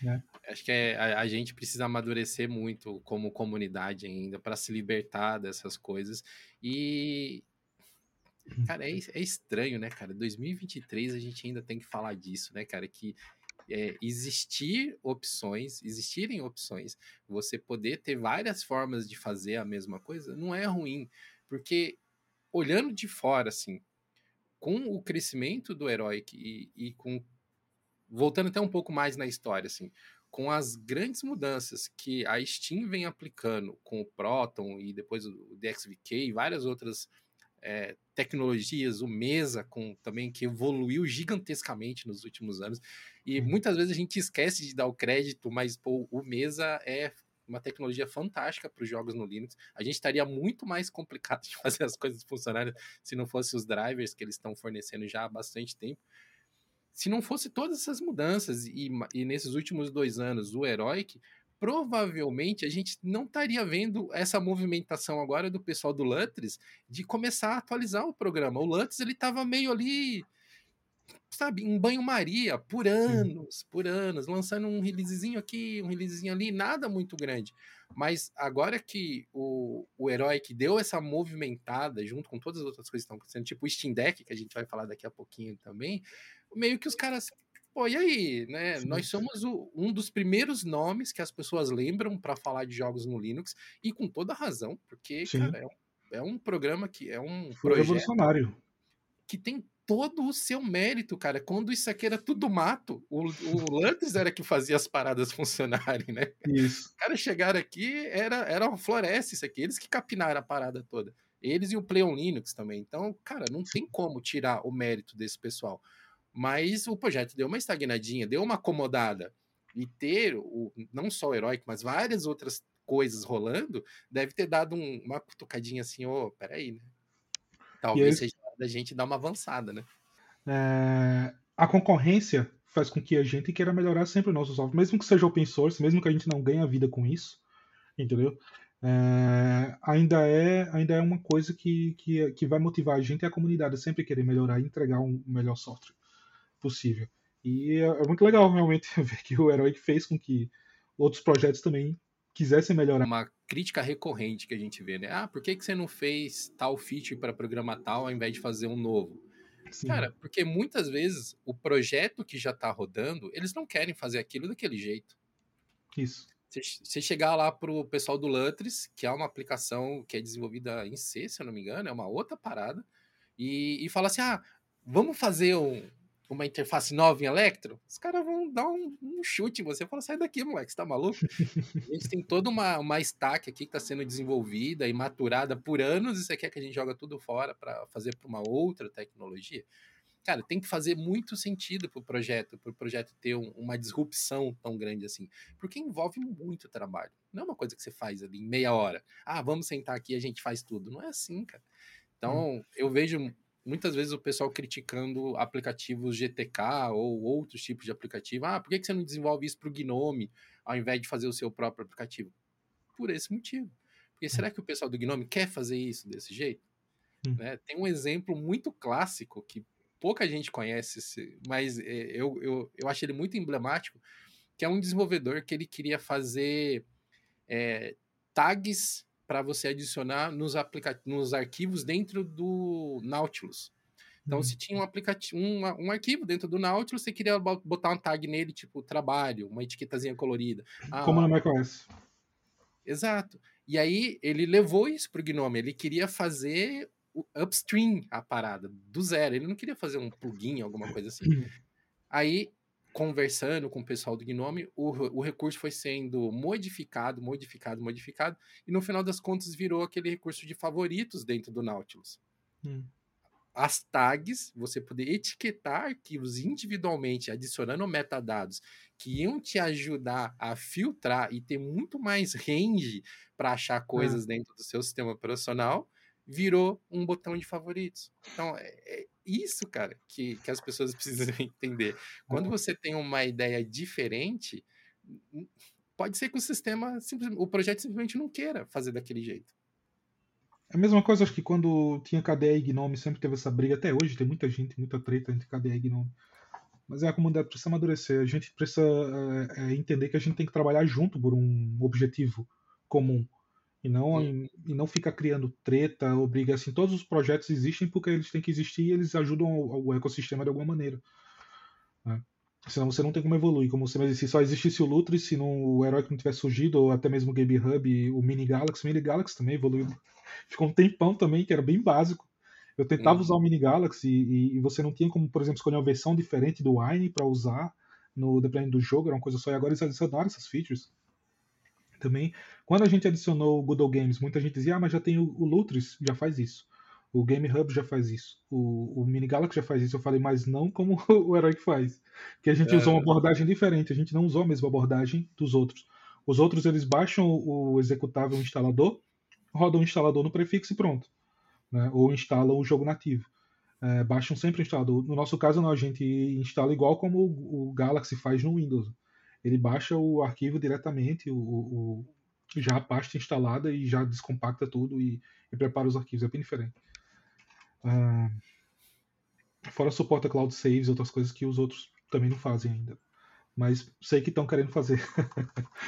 Né? Acho que é, a, a, gente precisa amadurecer muito como comunidade ainda para se libertar dessas coisas. E, cara, é, é, estranho, né, cara? 2023 a gente ainda tem que falar disso, né, cara? Que é, existir opções, existirem opções, você poder ter várias formas de fazer a mesma coisa, não é ruim, porque olhando de fora, assim, com o crescimento do Heroic e, e com voltando até um pouco mais na história, assim, com as grandes mudanças que a Steam vem aplicando com o Proton e depois o DXVK e várias outras é, tecnologias, o Mesa com também que evoluiu gigantescamente nos últimos anos. E uhum. muitas vezes a gente esquece de dar o crédito, mas pô, o Mesa é uma tecnologia fantástica para os jogos no Linux. A gente estaria muito mais complicado de fazer as coisas funcionarem se não fosse os drivers que eles estão fornecendo já há bastante tempo. Se não fosse todas essas mudanças e, e nesses últimos dois anos o Heroic, provavelmente a gente não estaria vendo essa movimentação agora do pessoal do Lutris de começar a atualizar o programa. O Lutris ele estava meio ali sabe, em banho-maria, por anos, por anos, lançando um releasezinho aqui, um releasezinho ali, nada muito grande. Mas agora que o, o herói que deu essa movimentada, junto com todas as outras coisas que estão acontecendo, tipo o Steam Deck, que a gente vai falar daqui a pouquinho também, meio que os caras. Pô, e aí, né? Sim. Nós somos o, um dos primeiros nomes que as pessoas lembram para falar de jogos no Linux, e com toda razão, porque, Sim. cara, é um, é um programa que é um Foi revolucionário. que tem todo o seu mérito, cara. Quando isso aqui era tudo mato, o, o Lantis era que fazia as paradas funcionarem, né? Isso. Os caras chegaram aqui, era, era uma floresta isso aqui, eles que capinaram a parada toda. Eles e o Pleon Linux também. Então, cara, não tem como tirar o mérito desse pessoal. Mas o projeto deu uma estagnadinha, deu uma acomodada. E ter o, não só o Heroic, mas várias outras coisas rolando, deve ter dado um, uma cutucadinha assim, ô, oh, peraí, né? Talvez seja da gente dar uma avançada, né? É, a concorrência faz com que a gente queira melhorar sempre o nosso software, mesmo que seja open source, mesmo que a gente não ganhe a vida com isso, entendeu? É, ainda é ainda é uma coisa que, que, que vai motivar a gente e a comunidade a sempre querer melhorar e entregar um melhor software possível. E é, é muito legal realmente ver que o Heroic fez com que outros projetos também quisessem melhorar. Uma crítica recorrente que a gente vê, né? Ah, por que, que você não fez tal feature para programar tal ao invés de fazer um novo? Sim. Cara, porque muitas vezes o projeto que já está rodando, eles não querem fazer aquilo daquele jeito. Isso. Você chegar lá pro pessoal do Lutris, que é uma aplicação que é desenvolvida em C, se eu não me engano, é uma outra parada, e, e falar assim: ah, vamos fazer um, uma interface nova em Electro, os caras vão dar um, um, chute em você. Fala, sai daqui, moleque, você tá maluco? a gente tem toda uma, uma stack aqui que está sendo desenvolvida e maturada por anos e você quer que a gente joga tudo fora para fazer para uma outra tecnologia? Cara, tem que fazer muito sentido para o projeto, para o projeto ter um, uma disrupção tão grande assim, porque envolve muito trabalho. Não é uma coisa que você faz ali em meia hora. Ah, vamos sentar aqui e a gente faz tudo. Não é assim, cara. Então, hum. eu vejo muitas vezes o pessoal criticando aplicativos GTK ou outros tipos de aplicativo. Ah, por que você não desenvolve isso para o Gnome ao invés de fazer o seu próprio aplicativo? Por esse motivo. Porque hum. será que o pessoal do Gnome quer fazer isso desse jeito? Hum. Né? Tem um exemplo muito clássico que pouca gente conhece, mas é, eu, eu, eu acho ele muito emblemático, que é um desenvolvedor que ele queria fazer é, tags para você adicionar nos, nos arquivos dentro do Nautilus. Então, se uhum. tinha um aplicativo, um, um, arquivo dentro do Nautilus, você queria botar um tag nele, tipo trabalho, uma etiquetazinha colorida. Ah, Como no macOS. Exato. E aí ele levou isso para o Gnome. Ele queria fazer o upstream a parada do zero. Ele não queria fazer um plugin, alguma coisa assim. Uhum. Aí conversando com o pessoal do Gnome, o, o recurso foi sendo modificado, modificado, modificado, e no final das contas virou aquele recurso de favoritos dentro do Nautilus. Hum. As tags, você poder etiquetar arquivos individualmente, adicionando metadados que iam te ajudar a filtrar e ter muito mais range para achar coisas dentro do seu sistema operacional, virou um botão de favoritos. Então, é, é isso, cara, que, que as pessoas precisam entender. Quando você tem uma ideia diferente, pode ser que o sistema, o projeto simplesmente não queira fazer daquele jeito. É a mesma coisa, acho que quando tinha KDE e Gnome sempre teve essa briga, até hoje tem muita gente, muita treta entre KDE e Gnome. Mas é a comunidade precisa amadurecer, a gente precisa é, é, entender que a gente tem que trabalhar junto por um objetivo comum. E não, em, e não ficar criando treta ou briga assim. Todos os projetos existem porque eles têm que existir e eles ajudam o, ecossistema de alguma maneira. Né? Senão você não tem como evoluir. Como você disse, se só existisse o Lutris, se não, o herói que não tivesse surgido, ou até mesmo o Game Hub, o Mini Galaxy. O Mini Galaxy também evoluiu. Ficou um tempão também, que era bem básico. Eu tentava uhum. usar o Mini Galaxy e, e, você não tinha como, por exemplo, escolher uma versão diferente do Wine para usar no dependendo do jogo, era uma coisa só. E agora eles adicionaram essas features também. Quando a gente adicionou o Google Games, muita gente dizia, ah, mas já tem o, o Lutris, já faz isso. O Game Hub já faz isso. O, o Mini Galaxy já faz isso. Eu falei, mas não como o Herói que faz. Que a gente é... usou uma abordagem diferente. A gente não usou a mesma abordagem dos outros. Os outros, eles baixam o executável instalador, rodam o instalador no prefixo e pronto né? ou instalam o jogo nativo. É, baixam sempre o instalador. No nosso caso, não, a gente instala igual como o, o Galaxy faz no Windows. Ele baixa o arquivo diretamente, o, o, já a pasta instalada e já descompacta tudo e, e prepara os arquivos. É bem diferente. Uh, fora suporta cloud saves e outras coisas que os outros também não fazem ainda. Mas sei que estão querendo fazer.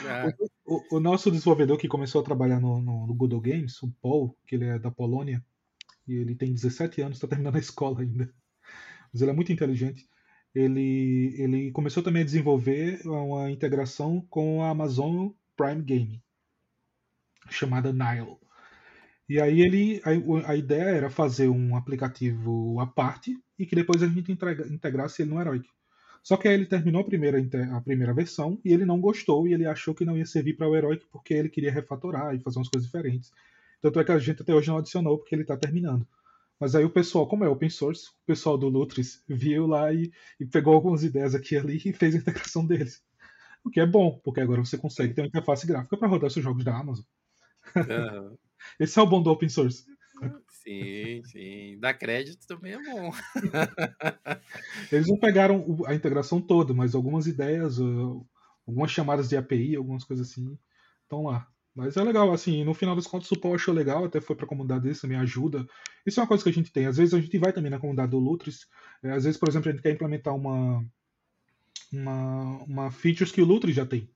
É. o, o, nosso desenvolvedor que começou a trabalhar no, no, no Google Games, o Paul, que ele é da Polônia, e ele tem 17 anos, está terminando a escola ainda. Mas ele é muito inteligente. Ele, ele começou também a desenvolver uma integração com a Amazon Prime Game, chamada Nile. E aí ele, a, a ideia era fazer um aplicativo à parte e que depois a gente entrega, integrasse ele no Heroic. Só que aí ele terminou a primeira, a primeira versão e ele não gostou e ele achou que não ia servir para o Heroic porque ele queria refatorar e fazer umas coisas diferentes. Tanto é que a gente até hoje não adicionou, porque ele está terminando. Mas aí o pessoal, como é open source, o pessoal do Lutris viu lá e, e pegou algumas ideias aqui e ali e fez a integração deles. O que é bom, porque agora você consegue ter uma interface gráfica para rodar seus jogos da Amazon. Uhum. Esse é o bom do open source. Sim, sim. Dar crédito também é bom. Eles não pegaram a integração toda, mas algumas ideias, algumas chamadas de API, algumas coisas assim, estão lá. Mas é legal, assim, no final das contas o Paul achou legal, até foi pra comunidade dele, também ajuda. Isso é uma coisa que a gente tem. Às vezes a gente vai também na comunidade do Lutris. É, às vezes, por exemplo, a gente quer implementar uma, uma, uma features que o Lutris já tem.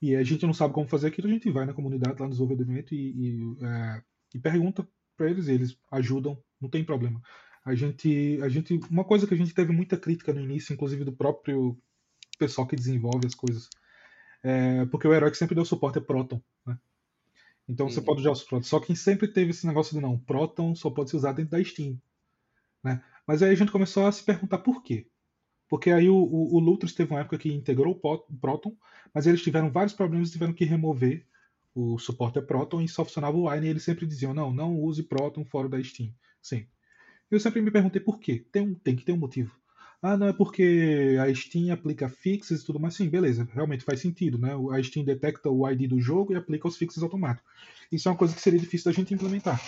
E a gente não sabe como fazer aquilo, a gente vai na comunidade lá no desenvolvimento e, e, é, e pergunta para eles, e eles ajudam, não tem problema. A gente, a gente, uma coisa que a gente teve muita crítica no início, inclusive do próprio pessoal que desenvolve as coisas, é, porque o herói que sempre deu suporte é Proton. Né? Então uhum. você pode usar os Proton. Só quem sempre teve esse negócio de não, Proton só pode ser usado dentro da Steam. Né? Mas aí a gente começou a se perguntar por quê. Porque aí o, o, o Lutris teve uma época que integrou o Proton, mas eles tiveram vários problemas e tiveram que remover o suporte a Proton e só funcionava o Wine e eles sempre diziam, não, não use Proton fora da Steam. Sim. Eu sempre me perguntei por quê. Tem, um, tem que ter um motivo. Ah, não, é porque a Steam aplica fixes e tudo mais. Sim, beleza, realmente faz sentido, né? A Steam detecta o ID do jogo e aplica os fixes automáticos. Isso é uma coisa que seria difícil da gente implementar.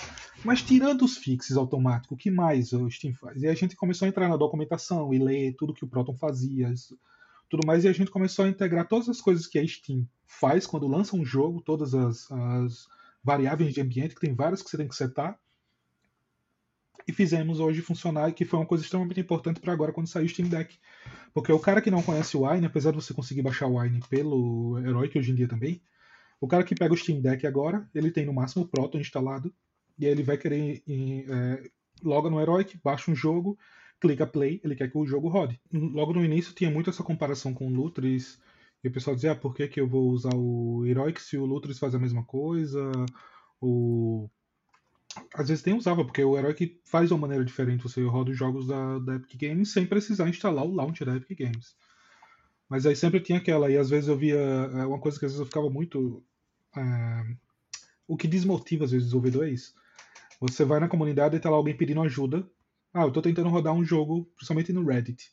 Mas tirando os fixes automáticos, o que mais o Steam faz? E a gente começou a entrar na documentação e ler tudo que o Proton fazia, tudo mais, e a gente começou a integrar todas as coisas que a Steam faz quando lança um jogo, todas as, as variáveis de ambiente, que tem várias que você tem que setar e fizemos hoje funcionar, que foi uma coisa extremamente importante para agora quando sair o Steam Deck. Porque o cara que não conhece o Wine, apesar de você conseguir baixar o Wine pelo Heroic hoje em dia também, o cara que pega o Steam Deck agora, ele tem no máximo o Proton instalado, e aí ele vai querer é, loga no Heroic, baixa um jogo, clica play, ele quer que o jogo rode. Logo no início tinha muito essa comparação com o Lutris, e o pessoal dizia, ah, por que, que eu vou usar o Heroic se o Lutris faz a mesma coisa? O às vezes tem usava, porque o herói que faz de uma maneira diferente, você roda os jogos da, da Epic Games sem precisar instalar o launcher da Epic Games. Mas aí sempre tinha aquela, e às vezes eu via é, uma coisa que às vezes eu ficava muito. É, o que desmotiva às vezes o desenvolvedor é isso. Você vai na comunidade e tá lá alguém pedindo ajuda. Ah, eu tô tentando rodar um jogo, principalmente no Reddit.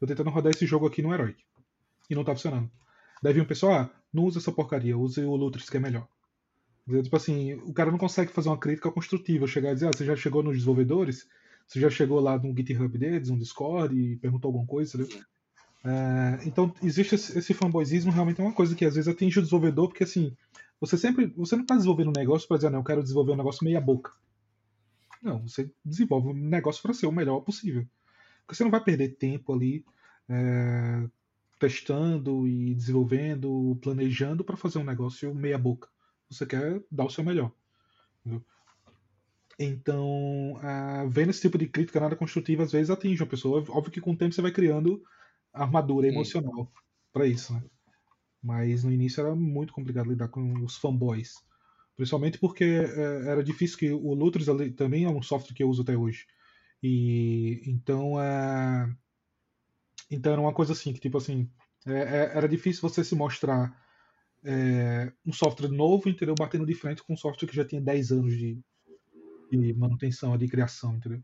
Tô tentando rodar esse jogo aqui no Heroic. E não tá funcionando. Daí vem um pessoal, ah, não usa essa porcaria, use o Lutris que é melhor. Tipo assim, o cara não consegue fazer uma crítica construtiva, chegar e dizer, ah, você já chegou nos desenvolvedores? Você já chegou lá no GitHub deles, no Discord e perguntou alguma coisa, entendeu? É, então, existe esse, esse fanboyismo, realmente é uma coisa que às vezes atinge o desenvolvedor, porque assim, você sempre. Você não está desenvolvendo um negócio para dizer, não, eu quero desenvolver um negócio meia boca. Não, você desenvolve um negócio para ser o melhor possível. Porque você não vai perder tempo ali é, testando e desenvolvendo, planejando para fazer um negócio meia boca. Você quer dar o seu melhor. Entendeu? Então, uh, vendo esse tipo de crítica nada construtiva, às vezes atinge uma pessoa. Óbvio que com o tempo você vai criando armadura Sim. emocional para isso, né? Mas no início era muito complicado lidar com os fanboys. Principalmente porque é, era difícil que o Lutris também é um software que eu uso até hoje. E então é, então era uma coisa assim que tipo assim é, é era difícil você se mostrar é, um software novo, entendeu? Batendo de frente com um software que já tinha 10 anos de, de manutenção, de criação, entendeu?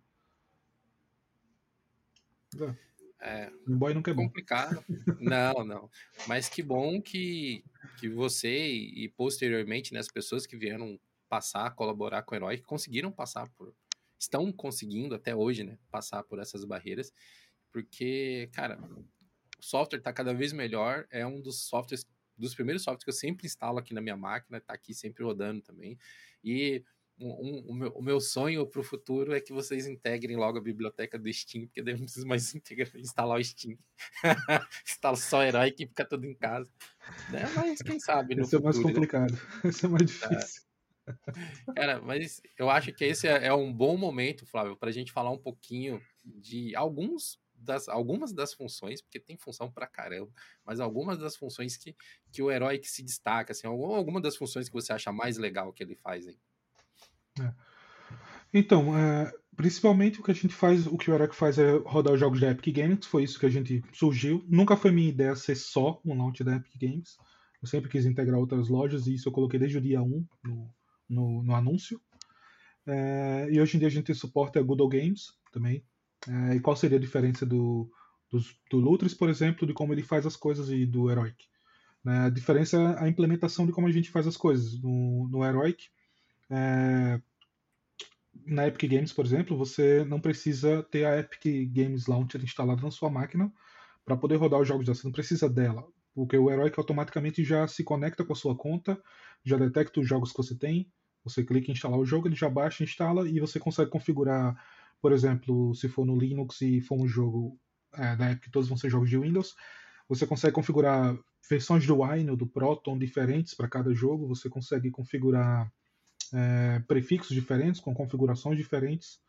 É, um boy nunca é bom. complicado. não, não. Mas que bom que, que você e, posteriormente né, as pessoas que vieram passar, colaborar com o Herói, conseguiram passar por. Estão conseguindo até hoje, né? Passar por essas barreiras. Porque, cara, o software está cada vez melhor. É um dos softwares, dos primeiros softwares que eu sempre instalo aqui na minha máquina, está aqui sempre rodando também. E um, um, meu, o meu sonho para o futuro é que vocês integrem logo a biblioteca do Steam, porque daí eu não preciso mais integrar, instalar o Steam. Instala só herói que fica tudo em casa. Né? Mas quem sabe no futuro, é mais né? complicado. Né? Esse é mais difícil. É. Cara, mas eu acho que esse é, é um bom momento, Flávio, para a gente falar um pouquinho de alguns das, algumas das funções, porque tem função pra caramba, mas algumas das funções que, que o herói que se destaca, assim, alguma das funções que você acha mais legal que ele faz aí. É. Então, é, principalmente o que a gente faz, o que o Eric faz é rodar os jogos da Epic Games, foi isso que a gente surgiu. Nunca foi minha ideia ser só um launch da Epic Games. Eu sempre quis integrar outras lojas e isso eu coloquei desde o dia 1 no, no, no anúncio. É, e hoje em dia a gente tem suporte a Google Games também. É, e qual seria a diferença do, do, do Lutris, por exemplo, de como ele faz as coisas e do Heroic? Né, a diferença é a implementação de como a gente faz as coisas. No, no Heroic, é, na Epic Games, por exemplo, você não precisa ter a Epic Games Launcher instalada na sua máquina para poder rodar os jogos dela. Você não precisa dela, porque o Heroic automaticamente já se conecta com a sua conta, já detecta os jogos que você tem. Você clica em instalar o jogo, ele já baixa, instala e você consegue configurar, por exemplo, se for no Linux e for um jogo é, da Epic, todos vão ser jogos de Windows, você consegue configurar versões do Wine ou do Proton diferentes para cada jogo. Você consegue configurar é, prefixos diferentes, com configurações diferentes,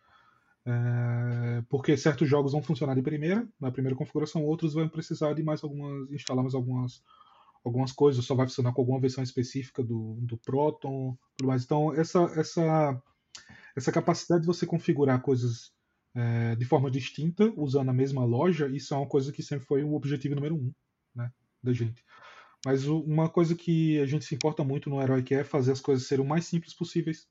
é, porque certos jogos vão funcionar de primeira, na primeira configuração, outros vão precisar de mais algumas, instalar mais algumas, algumas coisas, só vai funcionar com alguma versão específica do, do Proton, tudo mais. Então, essa, essa, essa capacidade de você configurar coisas é, de forma distinta, usando a mesma loja, isso é uma coisa que sempre foi o objetivo número um né, da gente. Mas uma coisa que a gente se importa muito no Herói é fazer as coisas serem o mais simples possíveis.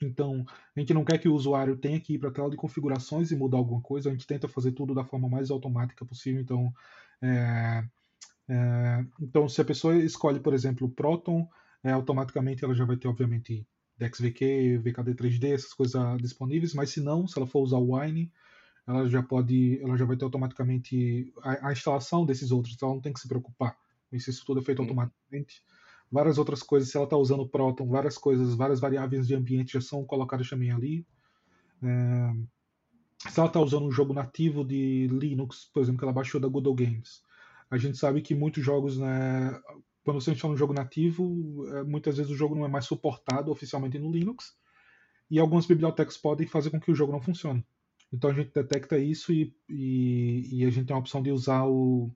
Então, a gente não quer que o usuário tenha que ir para a tela de configurações e mudar alguma coisa, a gente tenta fazer tudo da forma mais automática possível. Então, é, é, então se a pessoa escolhe, por exemplo, o Proton, é, automaticamente ela já vai ter, obviamente, DexVK, VKD 3D, essas coisas disponíveis, mas se não, se ela for usar o Wine, ela já pode, ela já vai ter automaticamente a, a instalação desses outros, então ela não tem que se preocupar. Isso tudo é feito uhum. automaticamente. Várias outras coisas, se ela está usando Proton, várias coisas, várias variáveis de ambiente já são colocadas também ali. É... Se ela está usando um jogo nativo de Linux, por exemplo, que ela baixou da Google Games, a gente sabe que muitos jogos, né, quando você instala um jogo nativo, é, muitas vezes o jogo não é mais suportado oficialmente no Linux, e algumas bibliotecas podem fazer com que o jogo não funcione. Então a gente detecta isso e, e, e a gente tem a opção de usar o,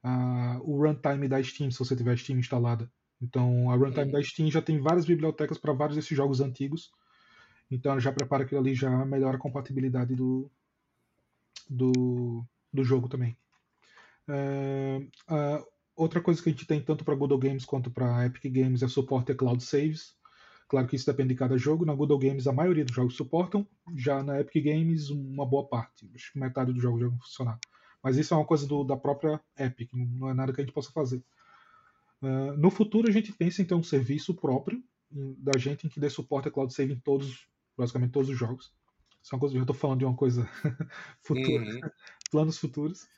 a, o runtime da Steam, se você tiver Steam instalada. Então, a runtime uhum. da Steam já tem várias bibliotecas para vários desses jogos antigos. Então, ela já prepara aquilo ali, já melhora a compatibilidade do, do, do jogo também. É, outra coisa que a gente tem tanto para Google Games quanto para Epic Games é suporte a cloud saves. Claro que isso depende de cada jogo. Na Google Games, a maioria dos jogos suportam. Já na Epic Games, uma boa parte. Acho que metade dos jogos já vão funcionar. Mas isso é uma coisa do, da própria Epic, não é nada que a gente possa fazer. Uh, no futuro, a gente pensa em ter um serviço próprio da gente em que dê suporte a cloud save em todos, basicamente todos os jogos. Isso é uma coisa, já estou falando de uma coisa futura, uhum. planos futuros.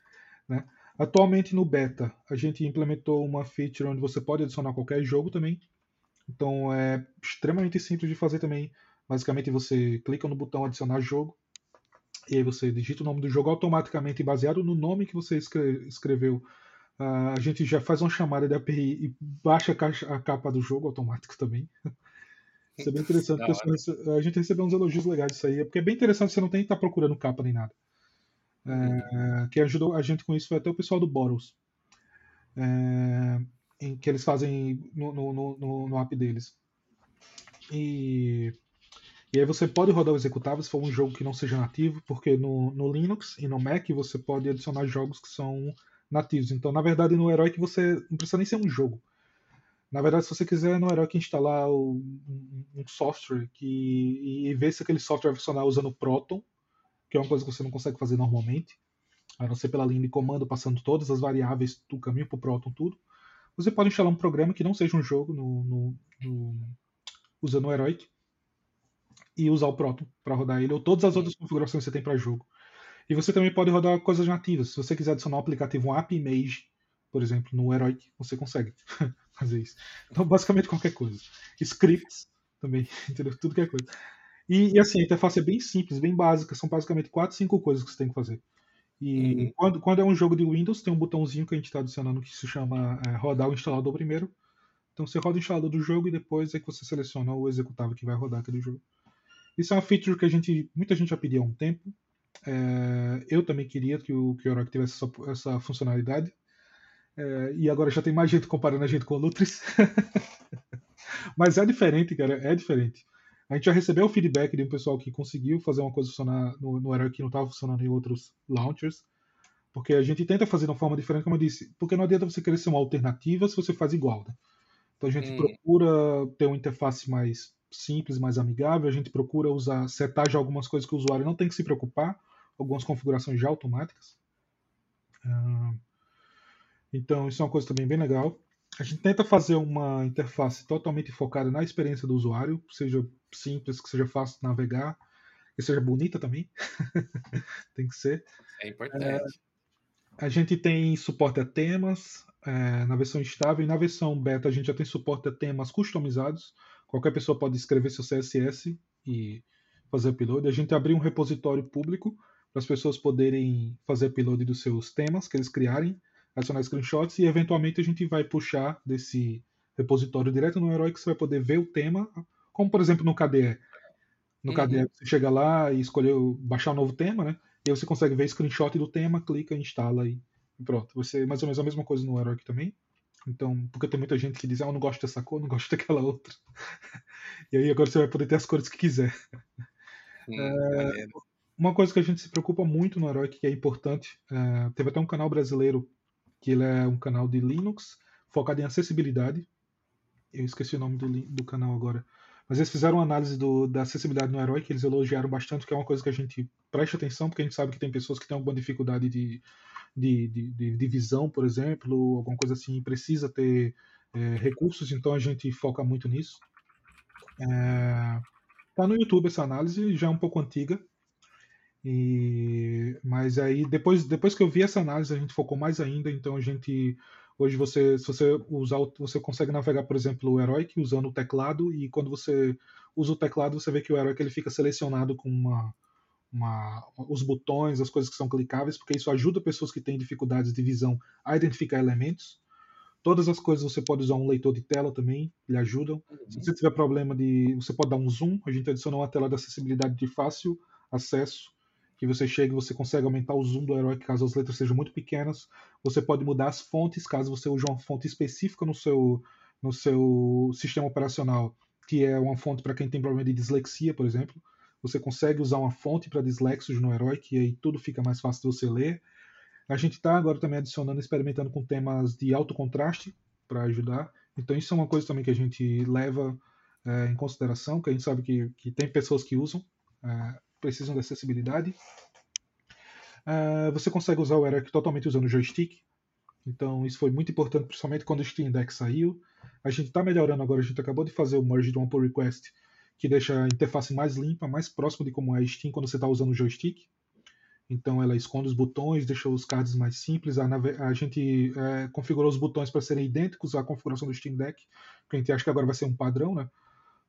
Né? Atualmente no beta, a gente implementou uma feature onde você pode adicionar qualquer jogo também. Então é extremamente simples de fazer também. Basicamente você clica no botão adicionar jogo e aí você digita o nome do jogo automaticamente baseado no nome que você escreveu. Uh, a gente já faz uma chamada de API e baixa a capa do jogo automático também. Isso é bem interessante, porque a gente recebeu uns elogios legais disso aí, porque é bem interessante, você não tem que estar procurando capa nem nada. É, quem ajudou a gente com isso foi até o pessoal do Bottles, é, em que eles fazem no, no, no, no, app deles. E, e aí você pode rodar o executável se for um jogo que não seja nativo, porque no, no Linux e no Mac você pode adicionar jogos que são nativos. Então, na verdade, no Heroic você não precisa nem ser um jogo. Na verdade, se você quiser no Heroic instalar um, um software que, e ver se aquele software vai funcionar usando Proton, que é uma coisa que você não consegue fazer normalmente, a não ser pela linha de comando passando todas as variáveis do caminho para o Proton, tudo. Você pode instalar um programa que não seja um jogo no, no, no usando o Heroic e usar o Proton para rodar ele, ou todas as outras configurações que você tem para jogo. E você também pode rodar coisas nativas. Se você quiser adicionar um aplicativo, um app image, por exemplo, no Heroic, você consegue fazer isso. Então, basicamente qualquer coisa. Scripts também, entendeu? Tudo que é coisa. E, e, assim, a interface é bem simples, bem básica. São basicamente quatro, cinco coisas que você tem que fazer. E uhum. quando, quando é um jogo de Windows, tem um botãozinho que a gente está adicionando que se chama é, rodar o instalador primeiro. Então você roda o instalador do jogo e depois é que você seleciona o executável que vai rodar aquele jogo. Isso é uma feature que a gente, muita gente já pediu há um tempo. É, eu também queria que o, que Orochi tivesse essa, essa funcionalidade. É, e agora já tem mais gente comparando a gente com o Lutris. Mas é diferente, cara, é diferente. A gente já recebeu o feedback de um pessoal que conseguiu fazer uma coisa funcionar no, no que não estava funcionando em outros launchers. Porque a gente tenta fazer de uma forma diferente, como eu disse. Porque não adianta você querer ser uma alternativa se você faz igual. Né? Então a gente hum. procura ter uma interface mais simples, mais amigável. A gente procura usar setar já algumas coisas que o usuário não tem que se preocupar, algumas configurações já automáticas. Então isso é uma coisa também bem legal. A gente tenta fazer uma interface totalmente focada na experiência do usuário, seja simples, que seja fácil de navegar, que seja bonita também. tem que ser. É importante. É, a gente tem suporte a temas é, na versão estável e na versão beta a gente já tem suporte a temas customizados. Qualquer pessoa pode escrever seu CSS e fazer upload. A gente abriu um repositório público para as pessoas poderem fazer upload dos seus temas que eles criarem adicionar screenshots e eventualmente a gente vai puxar desse repositório direto no Herói que você vai poder ver o tema, como por exemplo no KDE. No uhum. KDE você chega lá e escolher baixar um novo tema, né? E aí você consegue ver screenshot do tema, clica, instala e pronto. Ser mais ou menos a mesma coisa no Heroic também. Então, porque tem muita gente que diz, ah, eu não gosto dessa cor, não gosto daquela outra. e aí agora você vai poder ter as cores que quiser. Hum, é, uma coisa que a gente se preocupa muito no Heroic, que é importante, é, teve até um canal brasileiro que ele é um canal de Linux focado em acessibilidade. Eu esqueci o nome do, do canal agora. Mas eles fizeram uma análise do, da acessibilidade no Herói, que eles elogiaram bastante, que é uma coisa que a gente presta atenção, porque a gente sabe que tem pessoas que têm alguma dificuldade de, de, de, de visão, por exemplo, alguma coisa assim, precisa ter é, recursos, então a gente foca muito nisso. É, tá no YouTube essa análise, já é um pouco antiga, e, mas aí depois, depois que eu vi essa análise a gente focou mais ainda, então a gente hoje você se você usar você consegue navegar por exemplo o Heroic usando o teclado e quando você usa o teclado você vê que o Heroic ele fica selecionado com uma, uma os botões, as coisas que são clicáveis, porque isso ajuda pessoas que têm dificuldades de visão a identificar elementos. Todas as coisas você pode usar um leitor de tela também, lhe ajudam. Uhum. Se você tiver problema de. Você pode dar um zoom, a gente adicionou uma tela de acessibilidade de fácil acesso que você chega e você consegue aumentar o zoom do herói caso as letras sejam muito pequenas. Você pode mudar as fontes caso você use uma fonte específica no seu, no seu sistema operacional, que é uma fonte para quem tem problema de dislexia, por exemplo. Você consegue usar uma fonte para dislexos no herói, que aí tudo fica mais fácil de você ler. A gente está agora também adicionando, experimentando com temas de alto contraste para ajudar. Então isso é uma coisa também que a gente leva é, em consideração, que a gente sabe que, que tem pessoas que usam. É, precisam de acessibilidade. Uh, você consegue usar o Eric totalmente usando o joystick. Então isso foi muito importante, principalmente quando o Steam Deck saiu. A gente está melhorando agora, a gente acabou de fazer o merge do Pull Request, que deixa a interface mais limpa, mais próxima de como é a Steam quando você está usando o joystick. Então ela esconde os botões, deixa os cards mais simples. A, a gente é, configurou os botões para serem idênticos à configuração do Steam Deck, que a gente acha que agora vai ser um padrão, né?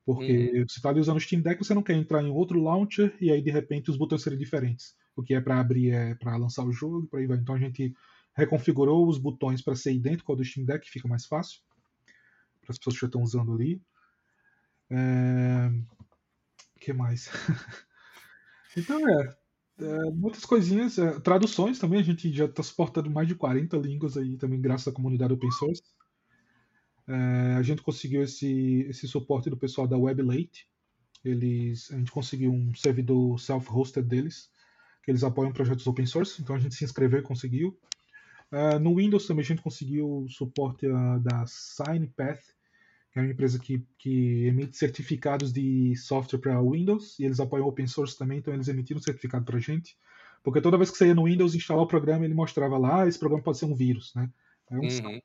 Porque uhum. você está ali usando o Steam Deck, você não quer entrar em outro launcher e aí de repente os botões serem diferentes. O que é para abrir é para lançar o jogo, para aí vai. Então a gente reconfigurou os botões para ser idêntico ao do Steam Deck, fica mais fácil para as pessoas que já estão usando ali. É... O que mais? então é, é, muitas coisinhas, é, traduções também, a gente já está suportando mais de 40 línguas aí também, graças à comunidade open source. É, a gente conseguiu esse, esse suporte do pessoal da WebLate. Eles, a gente conseguiu um servidor self-hosted deles, que eles apoiam projetos open source, então a gente se inscreveu e conseguiu. Uh, no Windows também a gente conseguiu suporte uh, da SignPath, que é uma empresa que, que emite certificados de software para Windows, e eles apoiam open source também, então eles emitiram um certificado para a gente. Porque toda vez que você ia no Windows instalar o programa, ele mostrava lá, ah, esse programa pode ser um vírus, né? É um uhum.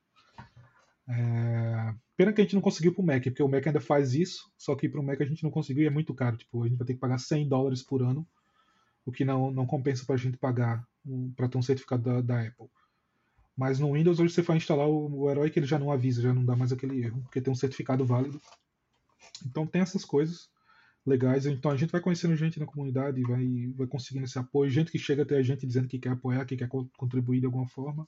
É... Pena que a gente não conseguiu para o Mac, porque o Mac ainda faz isso, só que para o Mac a gente não conseguiu e é muito caro. Tipo, a gente vai ter que pagar 100 dólares por ano, o que não, não compensa para a gente pagar para ter um certificado da, da Apple. Mas no Windows, hoje você vai instalar o, o herói que ele já não avisa, já não dá mais aquele erro, porque tem um certificado válido. Então tem essas coisas legais. Então a gente vai conhecendo gente na comunidade, vai, vai conseguindo esse apoio, gente que chega até a gente dizendo que quer apoiar, que quer contribuir de alguma forma.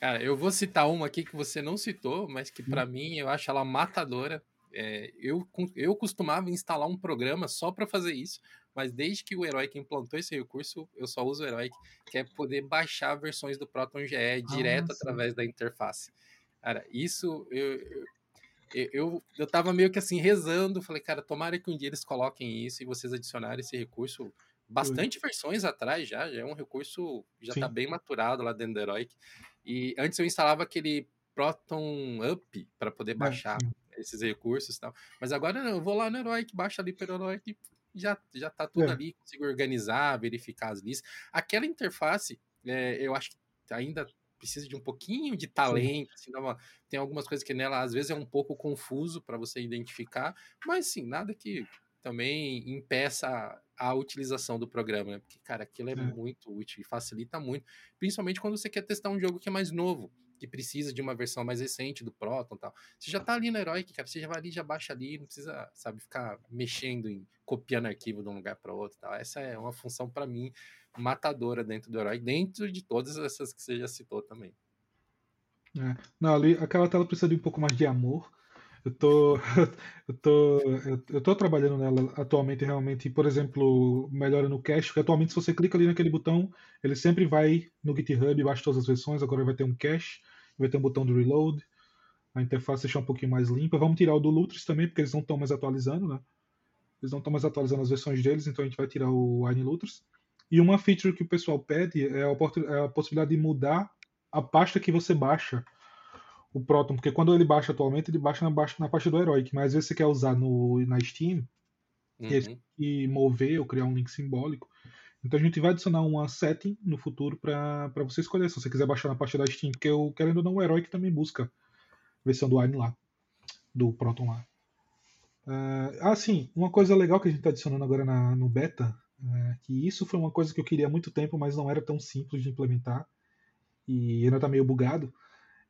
Cara, eu vou citar uma aqui que você não citou, mas que para mim eu acho ela matadora. É, eu, eu costumava instalar um programa só para fazer isso, mas desde que o Heroic implantou esse recurso, eu só uso o Heroic, que é poder baixar versões do Proton GE ah, direto através da interface. Cara, isso eu, eu, eu, eu tava meio que assim rezando, falei, cara, tomara que um dia eles coloquem isso e vocês adicionarem esse recurso bastante Oi. versões atrás já, já é um recurso, já está bem maturado lá dentro do Heroic. E antes eu instalava aquele Proton Up para poder é, baixar é, esses recursos e tal. Mas agora eu vou lá no Heroic, baixa ali pelo Heroic já, já tá tudo é. ali, consigo organizar, verificar as listas. Aquela interface, é, eu acho que ainda precisa de um pouquinho de talento, assim, uma, tem algumas coisas que nela às vezes é um pouco confuso para você identificar, mas sim, nada que também impeça a, utilização do programa, né? Porque, cara, aquilo é, é, muito útil e facilita muito, principalmente quando você quer testar um jogo que é mais novo que precisa de uma versão mais recente do Proton e tal. Você já tá ali no Heroic, cara, você já vai ali, já baixa ali, não precisa, sabe, ficar mexendo em copiando arquivo de um lugar para outro tal. Essa é uma função para mim matadora dentro do Heroic, dentro de todas essas que você já citou também. É. Não, ali aquela tela precisa de um pouco mais de amor. Eu tô, eu tô, eu tô trabalhando nela atualmente realmente, por exemplo, melhora no cache, porque atualmente se você clica ali naquele botão, ele sempre vai no GitHub, baixa todas as versões, agora vai ter um cache, vai ter um botão do reload, a interface deixar um pouquinho mais limpa. Vamos tirar o do Lutris também, porque eles não estão mais atualizando, né? Eles não estão mais atualizando as versões deles, então a gente vai tirar o Wine Lutris. E uma feature que o pessoal pede é a, é a possibilidade de mudar a pasta que você baixa o Proton, porque quando ele baixa atualmente, ele baixa na, baixa, na pasta do Heroic, mas às vezes você quer usar no, na Steam uhum. e mover ou criar um link simbólico. Então a gente vai adicionar uma setting no futuro para você escolher, se você quiser baixar na pasta da Steam, porque eu, querendo ou não, o Heroic também busca a versão do Wine lá, do Proton lá. Uh, ah, sim, uma coisa legal que a gente está adicionando agora na, no beta, uh, que isso foi uma coisa que eu queria há muito tempo, mas não era tão simples de implementar, e ainda está meio bugado,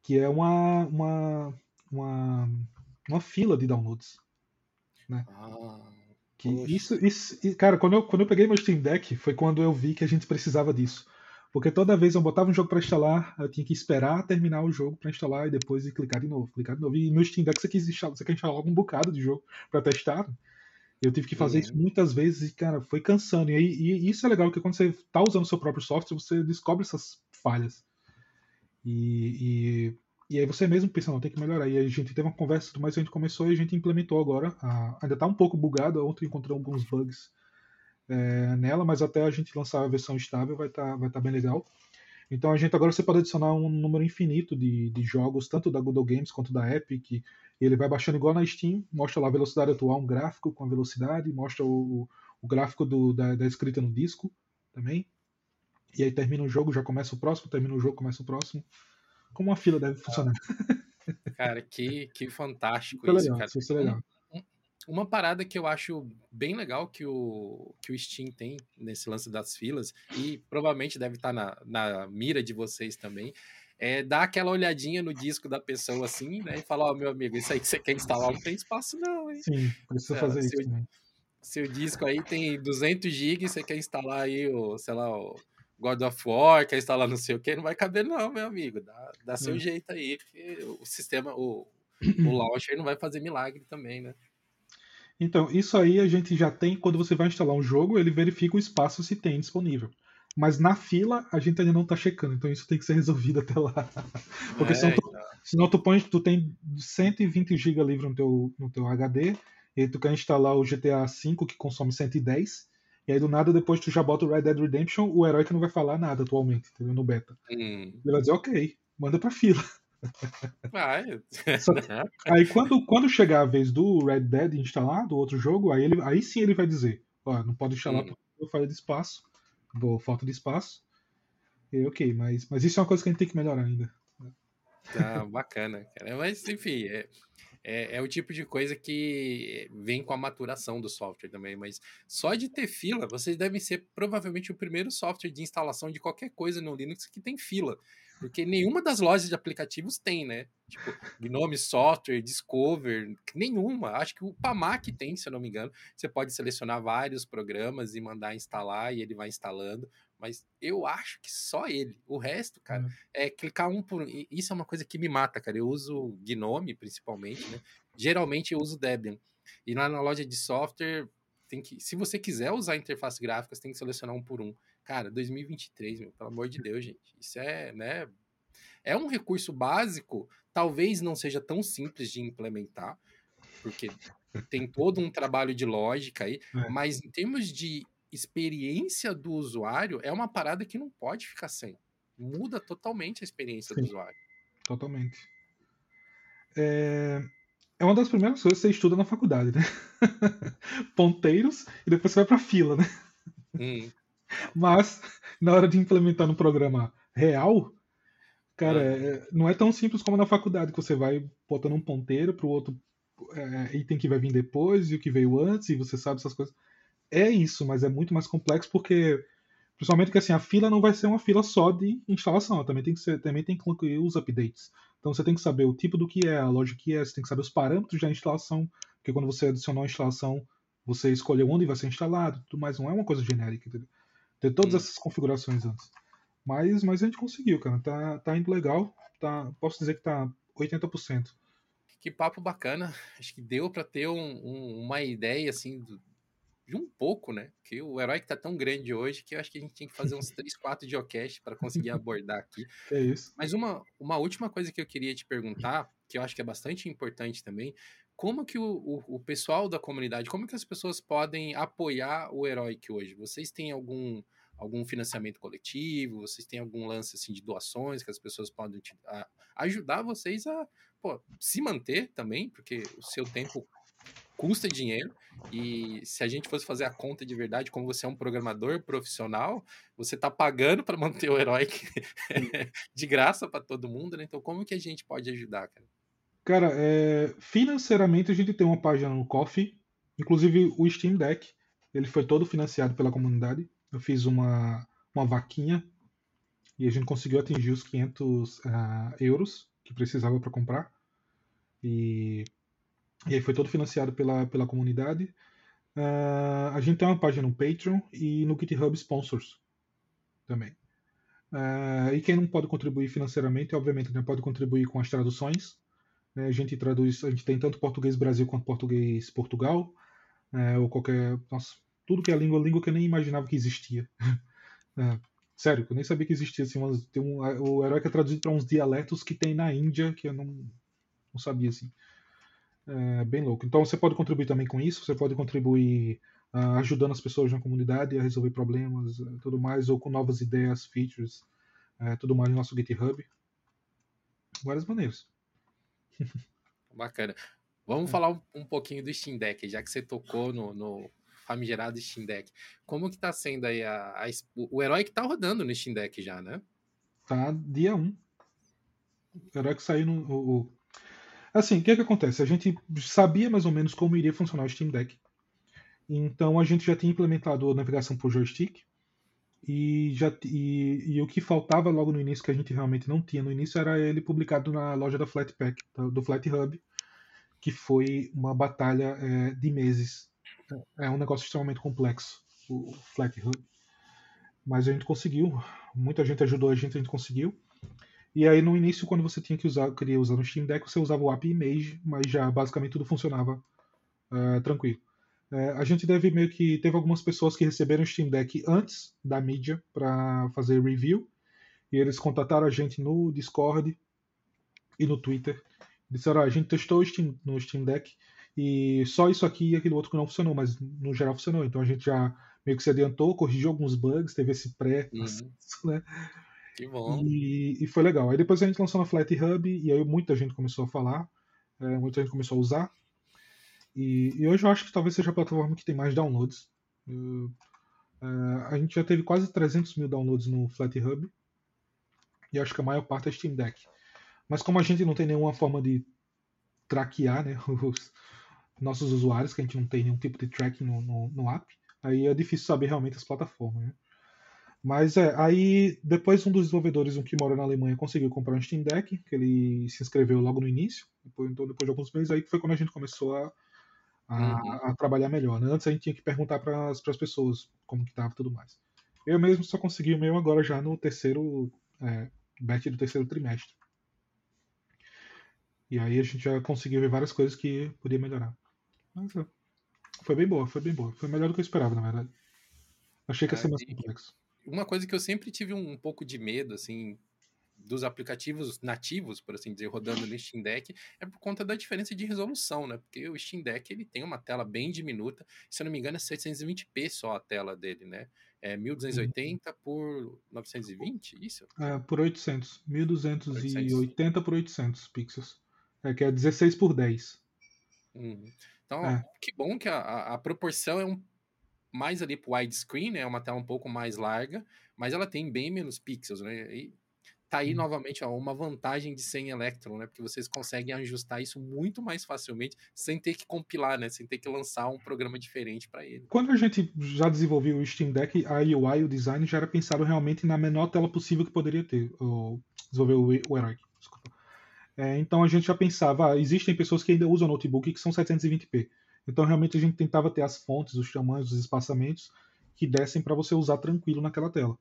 que é uma, uma, uma, uma fila de downloads. Né? Ah, que isso, isso, cara, quando eu, quando eu peguei meu Steam Deck, foi quando eu vi que a gente precisava disso. Porque toda vez eu botava um jogo para instalar, eu tinha que esperar terminar o jogo para instalar e depois clicar de novo, clicar de novo. E no Steam Deck você, quis instalar, você quer instalar logo um bocado de jogo para testar. Eu tive que fazer uhum. isso muitas vezes e, cara, foi cansando. E, e, isso é legal, porque quando você está usando o seu próprio software, você descobre essas falhas. E, e, e aí você mesmo pensa, não, tem que melhorar. E a gente teve uma conversa, mas a gente começou e a gente implementou agora. A, ainda está um pouco bugado, ontem encontrei alguns bugs é, nela, mas até a gente lançar a versão estável vai estar tá, vai tá bem legal. Então a gente agora você pode adicionar um número infinito de, de jogos, tanto da Google Games quanto da Epic, e ele vai baixando igual na Steam, mostra lá a velocidade atual, um gráfico com a velocidade, mostra o, o gráfico do, da, da escrita no disco também. E aí termina o jogo, já começa o próximo, termina o jogo, começa o próximo. Como uma fila deve funcionar. Cara, que, que fantástico isso, legal, cara. Isso é legal. Um, Uma parada que eu acho bem legal que o, que o Steam tem nesse lance das filas, e provavelmente deve estar tá na, na mira de vocês também, é dar aquela olhadinha no disco da pessoa assim, né? E falar, ó, oh, meu amigo, isso aí que você quer instalar não tem espaço não, hein? Sim, precisa fazer isso também. Seu disco aí tem 200 GB, você quer instalar aí o, sei lá, o God of War, quer instalar não sei o que, não vai caber não, meu amigo. Dá, dá seu é. jeito aí, porque o sistema, o, o launcher não vai fazer milagre também, né? Então, isso aí a gente já tem, quando você vai instalar um jogo, ele verifica o espaço se tem disponível. Mas na fila a gente ainda não tá checando, então isso tem que ser resolvido até lá. Porque é, senão, tu, então. senão tu põe, tu tem 120 GB livre no teu, no teu HD, e tu quer instalar o GTA V que consome 110, e aí do nada depois tu já bota o Red Dead Redemption, o herói que não vai falar nada atualmente, entendeu? No beta. Hum. Ele vai dizer, ok, manda pra fila. Vai. Só, aí quando, quando chegar a vez do Red Dead instalar, do outro jogo, aí, ele, aí sim ele vai dizer, ó, não pode instalar hum. porque eu falei de espaço, boa falta de espaço. E, ok, mas, mas isso é uma coisa que a gente tem que melhorar ainda. Ah, bacana, cara. Mas, enfim, é, é, é, o tipo de coisa que vem com a maturação do software também, mas só de ter fila, vocês devem ser provavelmente o primeiro software de instalação de qualquer coisa no Linux que tem fila. Porque nenhuma das lojas de aplicativos tem, né? Tipo, Gnome Software, Discover, nenhuma. Acho que o Pamac tem, se eu não me engano. Você pode selecionar vários programas e mandar instalar e ele vai instalando. Mas eu acho que só ele. O resto, cara, uhum. é clicar um por um. Isso é uma coisa que me mata, cara. Eu uso Gnome, principalmente, né? Geralmente eu uso Debian. E lá na loja de software, tem que, se você quiser usar interface gráficas, tem que selecionar um por um. Cara, 2023, meu, pelo amor de Deus, gente. Isso é, né? É um recurso básico, talvez não seja tão simples de implementar, porque tem todo um trabalho de lógica aí, é. mas em termos de experiência do usuário, é uma parada que não pode ficar sem. Muda totalmente a experiência Sim, do usuário. Totalmente. É... é uma das primeiras coisas que você estuda na faculdade, né? Ponteiros e depois você vai pra fila, né? Hum. Mas, na hora de implementar no programa real, cara, é, não é tão simples como na faculdade, que você vai botando um ponteiro pro outro é, item que vai vir depois e o que veio antes, e você sabe essas coisas. É isso, mas é muito mais complexo porque, principalmente que assim, a fila não vai ser uma fila só de instalação, também tem que, ser, também tem que incluir os updates. Então você tem que saber o tipo do que é, a loja que é, você tem que saber os parâmetros da instalação, porque quando você adicionar uma instalação, você escolheu onde vai ser instalado, tudo mais, não é uma coisa genérica, entendeu? ter todas essas configurações antes. Mas, mas a gente conseguiu, cara. Tá, tá indo legal. Tá, posso dizer que tá 80%. Que papo bacana. Acho que deu para ter um, um, uma ideia, assim, do, de um pouco, né? Que o herói que tá tão grande hoje que eu acho que a gente tinha que fazer uns 3, 4 geocache para conseguir abordar aqui. É isso. Mas uma, uma última coisa que eu queria te perguntar, que eu acho que é bastante importante também, como que o, o, o, pessoal da comunidade, como que as pessoas podem apoiar o Heroic hoje? Vocês têm algum, algum financiamento coletivo? Vocês têm algum lance assim, de doações que as pessoas podem te, a, ajudar vocês a pô, se manter também, porque o seu tempo custa dinheiro e se a gente fosse fazer a conta de verdade, como você é um programador profissional, você está pagando para manter o Heroic de graça para todo mundo, né? Então como que a gente pode ajudar, cara? Cara, é, financeiramente a gente tem uma página no Coffee, inclusive o Steam Deck, ele foi todo financiado pela comunidade. Eu fiz uma, uma vaquinha e a gente conseguiu atingir os 500 uh, ah, euros que precisava para comprar. E, e aí foi todo financiado pela, pela comunidade. Uh, a gente tem uma página no Patreon e no GitHub Sponsors também. Uh, e quem não pode contribuir financeiramente, obviamente, não pode contribuir com as traduções. Né? A gente traduz, a gente tem tanto português Brasil quanto português Portugal, é, ou qualquer. Nossa, tudo que é língua, língua que eu nem imaginava que existia. é, sério, eu nem sabia que existia. Assim, umas, tem um, o herói que é traduzido para uns dialetos que tem na Índia, que eu não, não sabia assim. É bem louco. Então você pode contribuir também com isso, você pode contribuir uh, ajudando as pessoas na comunidade a resolver problemas, uh, tudo mais, ou com novas ideias, features, uh, tudo mais no nosso GitHub. Várias maneiras. Bacana. Vamos é. falar um, um, pouquinho do Steam Deck, já que você tocou no, no famigerado Steam Deck. Como que tá sendo aí a, a, o herói que tá rodando no Steam Deck já, né? Tá dia 1. Um. O herói que saiu no. O, Assim, o que, é que acontece? A gente sabia mais ou menos como iria funcionar o Steam Deck. Então a gente já tinha implementado a navegação por joystick. E, já, e, e, o que faltava logo no início, que a gente realmente não tinha no início, era ele publicado na loja da Flatpak, do Flat Hub, que foi uma batalha é, de meses. É um negócio extremamente complexo, o Flat Hub. Mas a gente conseguiu, muita gente ajudou a gente, a gente conseguiu. E aí no início, quando você tinha que usar, queria usar no Steam Deck, você usava o API Image, mas já basicamente tudo funcionava uh, tranquilo. Uh, a gente deve meio que teve algumas pessoas que receberam o Steam Deck antes da mídia para fazer review e eles contataram a gente no Discord e no Twitter. Disseram: ah, a gente testou Steam, no Steam Deck e só isso aqui e aquele outro que não funcionou, mas no geral funcionou. Então a gente já meio que se adiantou, corrigiu alguns bugs, teve esse pré, uhum. né? Que bom. E, e, foi legal. Aí depois a gente lançou na Flat Hub e aí muita gente começou a falar, é, muita gente começou a usar. E, e, hoje eu acho que talvez seja a plataforma que tem mais downloads. É, a gente já teve quase 300 mil downloads no Flat Hub. E acho que a maior parte é Steam Deck. Mas como a gente não tem nenhuma forma de traquear né, os nossos usuários, que a gente não tem nenhum tipo de tracking no, no, no app, aí é difícil saber realmente as plataformas. Né? Mas é, aí depois um dos desenvolvedores, um que mora na Alemanha, conseguiu comprar um Steam Deck, que ele se inscreveu logo no início. Depois, então, depois de alguns meses, aí foi quando a gente começou a, a, uhum. a trabalhar melhor. Né? Antes a gente tinha que perguntar para as pessoas como que tava e tudo mais. Eu mesmo só consegui o meu agora já no terceiro é, batch do terceiro trimestre. E aí a gente já conseguiu ver várias coisas que podia melhorar. Mas, é, foi bem boa, foi bem boa. Foi melhor do que eu esperava, na verdade. Achei que ia ser mais complexo uma coisa que eu sempre tive um, um, pouco de medo, assim, dos aplicativos nativos, por assim dizer, rodando no Steam Deck, é por conta da diferença de resolução, né? Porque o Steam Deck ele tem uma tela bem diminuta, se eu não me engano é 720p só a tela dele, né? É 1280 por 920, isso? É, por 800. 1280 por 800 pixels. É que é 16 por 10. Uhum. Então, é. que bom que a, a, proporção é um mais ali pro widescreen, né? É uma tela um pouco mais larga, mas ela tem bem menos pixels, né? E tá aí hum. novamente ó, uma vantagem de ser em Electron, né? Porque vocês conseguem ajustar isso muito mais facilmente sem ter que compilar, né? Sem ter que lançar um programa diferente para ele. Quando a gente já desenvolveu o Steam Deck, a UI, o design já era pensado realmente na menor tela possível que poderia ter. O, desenvolver o, o desculpa. É, então a gente já pensava, ah, existem pessoas que ainda usam notebook que são 720p. Então, realmente, a gente tentava ter as fontes, os tamanhos, os espaçamentos que dessem para você usar tranquilo naquela tela.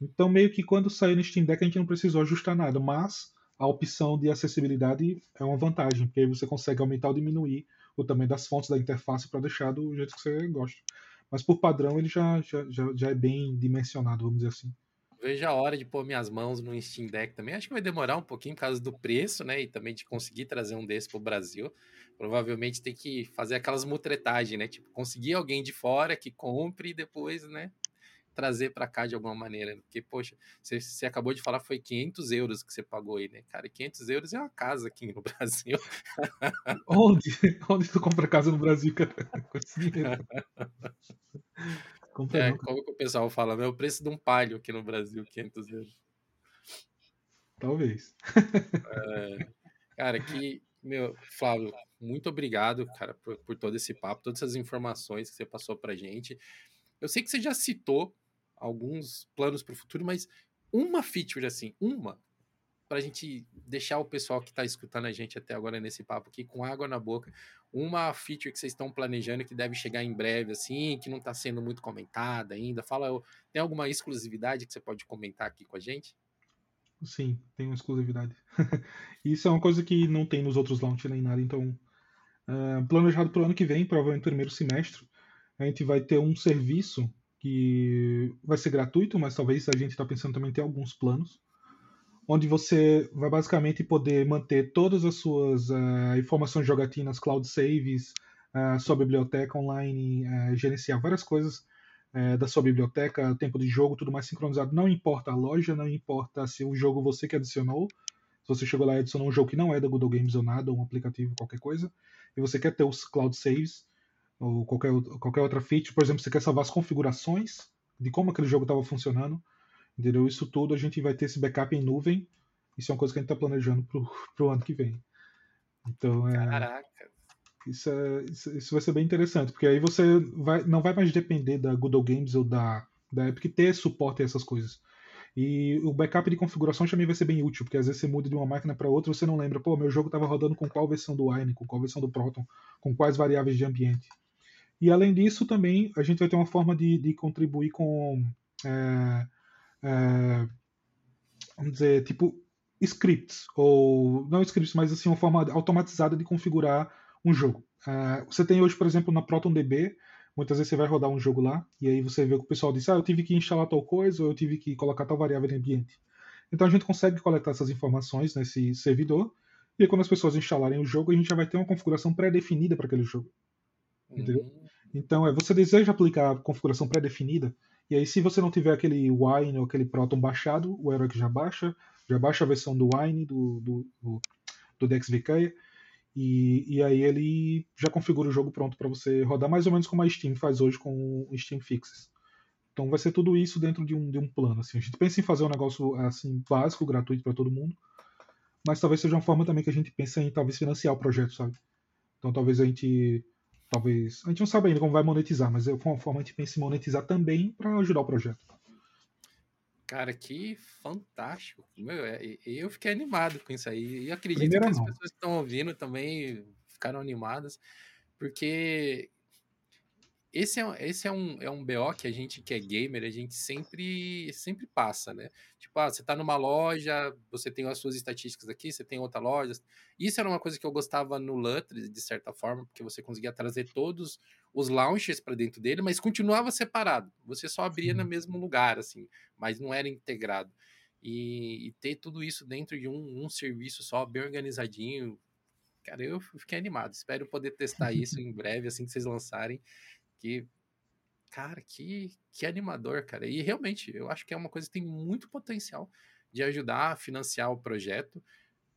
Então, meio que quando saiu no Steam Deck, a gente não precisou ajustar nada, mas a opção de acessibilidade é uma vantagem, porque aí você consegue aumentar ou diminuir o tamanho das fontes da interface para deixar do jeito que você gosta. Mas por padrão ele já, já, já, já é bem dimensionado, vamos dizer assim. Vejo a hora de pôr minhas mãos no Steam Deck também. Acho que vai demorar um pouquinho por causa do preço, né? E também de conseguir trazer um desse para o Brasil provavelmente tem que fazer aquelas mutretagens, né? Tipo, conseguir alguém de fora que compre e depois, né? Trazer para cá de alguma maneira. Porque, poxa, você, você, acabou de falar foi 500 euros que você pagou aí, né? Cara, 500 euros é uma casa aqui no Brasil. Onde? Onde tu compra casa no Brasil, cara? Com esse dinheiro. É, como que o pessoal fala? É o preço de um palho aqui no Brasil, 500 euros. Talvez. É, cara, que, meu, Flávio, muito obrigado, cara, por, por todo esse papo, todas essas informações que você passou pra gente. Eu sei que você já citou alguns planos para o futuro, mas uma feature assim, uma, para a gente deixar o pessoal que está escutando a gente até agora nesse papo aqui com água na boca, uma feature que vocês estão planejando que deve chegar em breve, assim, que não está sendo muito comentada ainda. Fala, tem alguma exclusividade que você pode comentar aqui com a gente? Sim, tem uma exclusividade. Isso é uma coisa que não tem nos outros launch nem nada, então uh, planejado para o ano que vem, provavelmente primeiro semestre, a gente vai ter um serviço que vai ser gratuito, mas talvez a gente está pensando também em ter alguns planos, onde você vai basicamente poder manter todas as suas uh, informações jogatinas, cloud saves, uh, sua biblioteca online, uh, gerenciar várias coisas da sua biblioteca, tempo de jogo, tudo mais sincronizado. Não importa a loja, não importa se o jogo você que adicionou, se você chegou lá e adicionou um jogo que não é da Google Games ou nada, ou um aplicativo, qualquer coisa, e você quer ter os cloud saves ou qualquer, qualquer outra feature, por exemplo, você quer salvar as configurações de como aquele jogo estava funcionando, entendeu? Isso tudo a gente vai ter esse backup em nuvem. Isso é uma coisa que a gente está planejando para o ano que vem. Então, é, Caraca. Isso, é, isso, isso, vai ser bem interessante, porque aí você vai, não vai mais depender da Google Games ou da, da Epic ter suporte a essas coisas. E o backup de configuração também vai ser bem útil, porque às vezes você muda de uma máquina para outra você não lembra, pô, meu jogo estava rodando com qual versão do Wine, com qual versão do Proton, com quais variáveis de ambiente. E além disso, também a gente vai ter uma forma de, de contribuir com. É, é, vamos dizer, tipo, scripts, ou não scripts, mas assim, uma forma automatizada de configurar um jogo. Uh, você tem hoje, por exemplo, na ProtonDB, muitas vezes você vai rodar um jogo lá, e aí você vê que o pessoal diz, ah, eu tive que instalar tal coisa, ou eu tive que colocar tal variável no ambiente. Então a gente consegue coletar essas informações nesse servidor, e aí quando as pessoas instalarem o jogo, a gente já vai ter uma configuração pré-definida para aquele jogo. Entendeu? Uhum. Então, é, você deseja aplicar a configuração pré-definida, e aí se você não tiver aquele Wine ou aquele Proton baixado, o Heroic já baixa, já baixa a versão do Wine, do, do, do, do DexVK, e, e aí ele já configura o jogo pronto para você rodar, mais ou menos como a Steam faz hoje com o Steam Fixes. Então vai ser tudo isso dentro de um, de um plano. Assim. A gente pensa em fazer um negócio assim básico, gratuito para todo mundo, mas talvez seja uma forma também que a gente pensa em talvez financiar o projeto, sabe? Então talvez a gente talvez a gente não sabe ainda como vai monetizar, mas é uma forma a gente pensa em monetizar também para ajudar o projeto. Cara, que fantástico. Meu, é, eu fiquei animado com isso aí. E acredito Primeira que as pessoas que estão ouvindo também ficaram animadas, porque esse é, esse é, um, é um BO que a gente que é gamer, a gente sempre sempre passa, né? Tipo, ah, você tá numa loja, você tem as suas estatísticas aqui, você tem outra loja. Isso era uma coisa que eu gostava no Lutris, de certa forma, porque você conseguia trazer todos os launchers para dentro dele, mas continuava separado. Você só abria no mesmo lugar, assim, mas não era integrado. E, e ter tudo isso dentro de um, um serviço só, bem organizadinho, cara, eu fiquei animado. Espero poder testar isso em breve, assim que vocês lançarem. Que, cara, que, que animador, cara. E realmente, eu acho que é uma coisa que tem muito potencial de ajudar a financiar o projeto.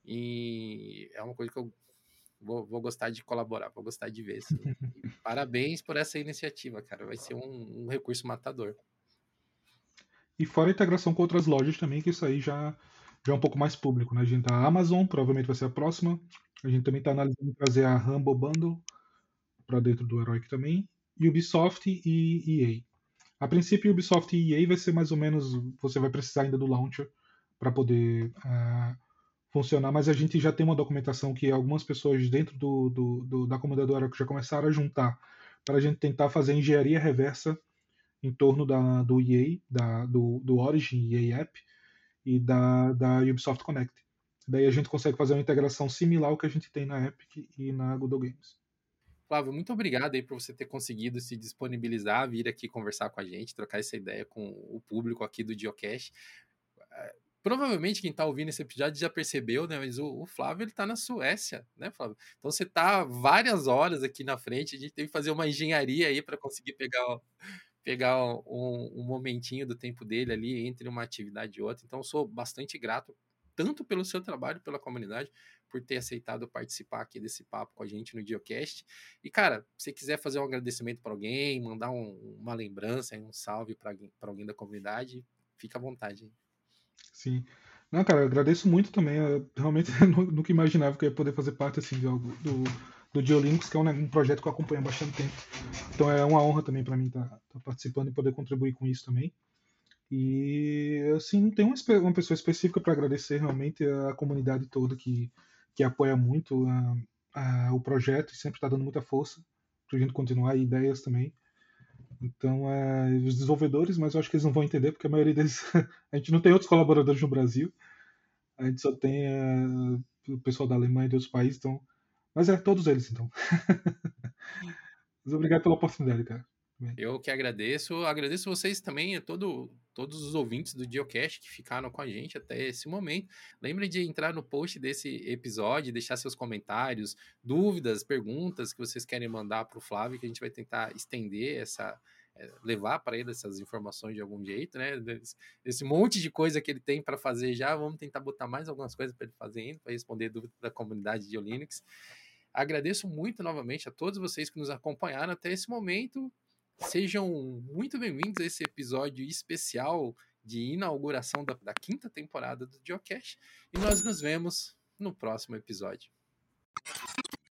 E é uma coisa que eu vou, vou gostar de colaborar, vou gostar de ver. Assim. parabéns por essa iniciativa, cara. Vai ser um, um recurso matador. E fora a integração com outras lojas também, que isso aí já, já é um pouco mais público, né? A gente tá a Amazon, provavelmente vai ser a próxima. A gente também está analisando trazer a Humble Bundle para dentro do Heroic também. Ubisoft e EA. A princípio, Ubisoft e EA vai ser mais ou menos. Você vai precisar ainda do launcher para poder uh, funcionar, mas a gente já tem uma documentação que algumas pessoas dentro do, do, do da comunidade do Oracle já começaram a juntar para a gente tentar fazer engenharia reversa em torno da, do EA, da, do, do Origin EA App e da, da Ubisoft Connect. Daí a gente consegue fazer uma integração similar ao que a gente tem na Epic e na Google Games. Flávio, muito obrigado aí por você ter conseguido se disponibilizar, vir aqui conversar com a gente, trocar essa ideia com o público aqui do Geocache. É, provavelmente quem está ouvindo esse episódio já percebeu, né? Mas o, o Flávio ele está na Suécia, né, Flávio? Então você está várias horas aqui na frente. A gente teve que fazer uma engenharia aí para conseguir pegar, pegar um, um, momentinho do tempo dele ali entre uma atividade e outra. Então sou bastante grato tanto pelo seu trabalho, pela comunidade, por ter aceitado participar aqui desse papo com a gente no Diocast. E, cara, se quiser fazer um agradecimento para alguém, mandar um, uma lembrança, um salve para alguém, alguém da comunidade, fica à vontade. Sim. Não, cara, eu agradeço muito também. Eu realmente nunca imaginava que eu ia poder fazer parte assim, do, do, do Geolinks, que é um, um, projeto que eu acompanho há bastante tempo. Então é uma honra também para mim estar tá, tá participando e poder contribuir com isso também. E assim, não tem uma, uma pessoa específica para agradecer realmente a comunidade toda que, que apoia muito o projeto e sempre está dando muita força para a gente continuar e ideias também. Então, é, os desenvolvedores, mas eu acho que eles não vão entender, porque a maioria deles. a gente não tem outros colaboradores no Brasil. A gente só tem é, o pessoal da Alemanha e de outros países. Então, mas é, todos eles, então. mas obrigado pela oportunidade, cara. Eu que agradeço. Agradeço vocês também, todo, todos os ouvintes do Geocast que ficaram com a gente até esse momento. Lembre de entrar no post desse episódio, deixar seus comentários, dúvidas, perguntas que vocês querem mandar para o Flávio, que a gente vai tentar estender essa. É, levar para ele essas informações de algum jeito, né? Esse monte de coisa que ele tem para fazer já, vamos tentar botar mais algumas coisas para ele fazer ainda, para responder dúvidas da comunidade de Linux. Agradeço muito novamente a todos vocês que nos acompanharam até esse momento. Sejam muito bem-vindos a esse episódio especial de inauguração da, da quinta temporada do Geocache e nós nos vemos no próximo episódio.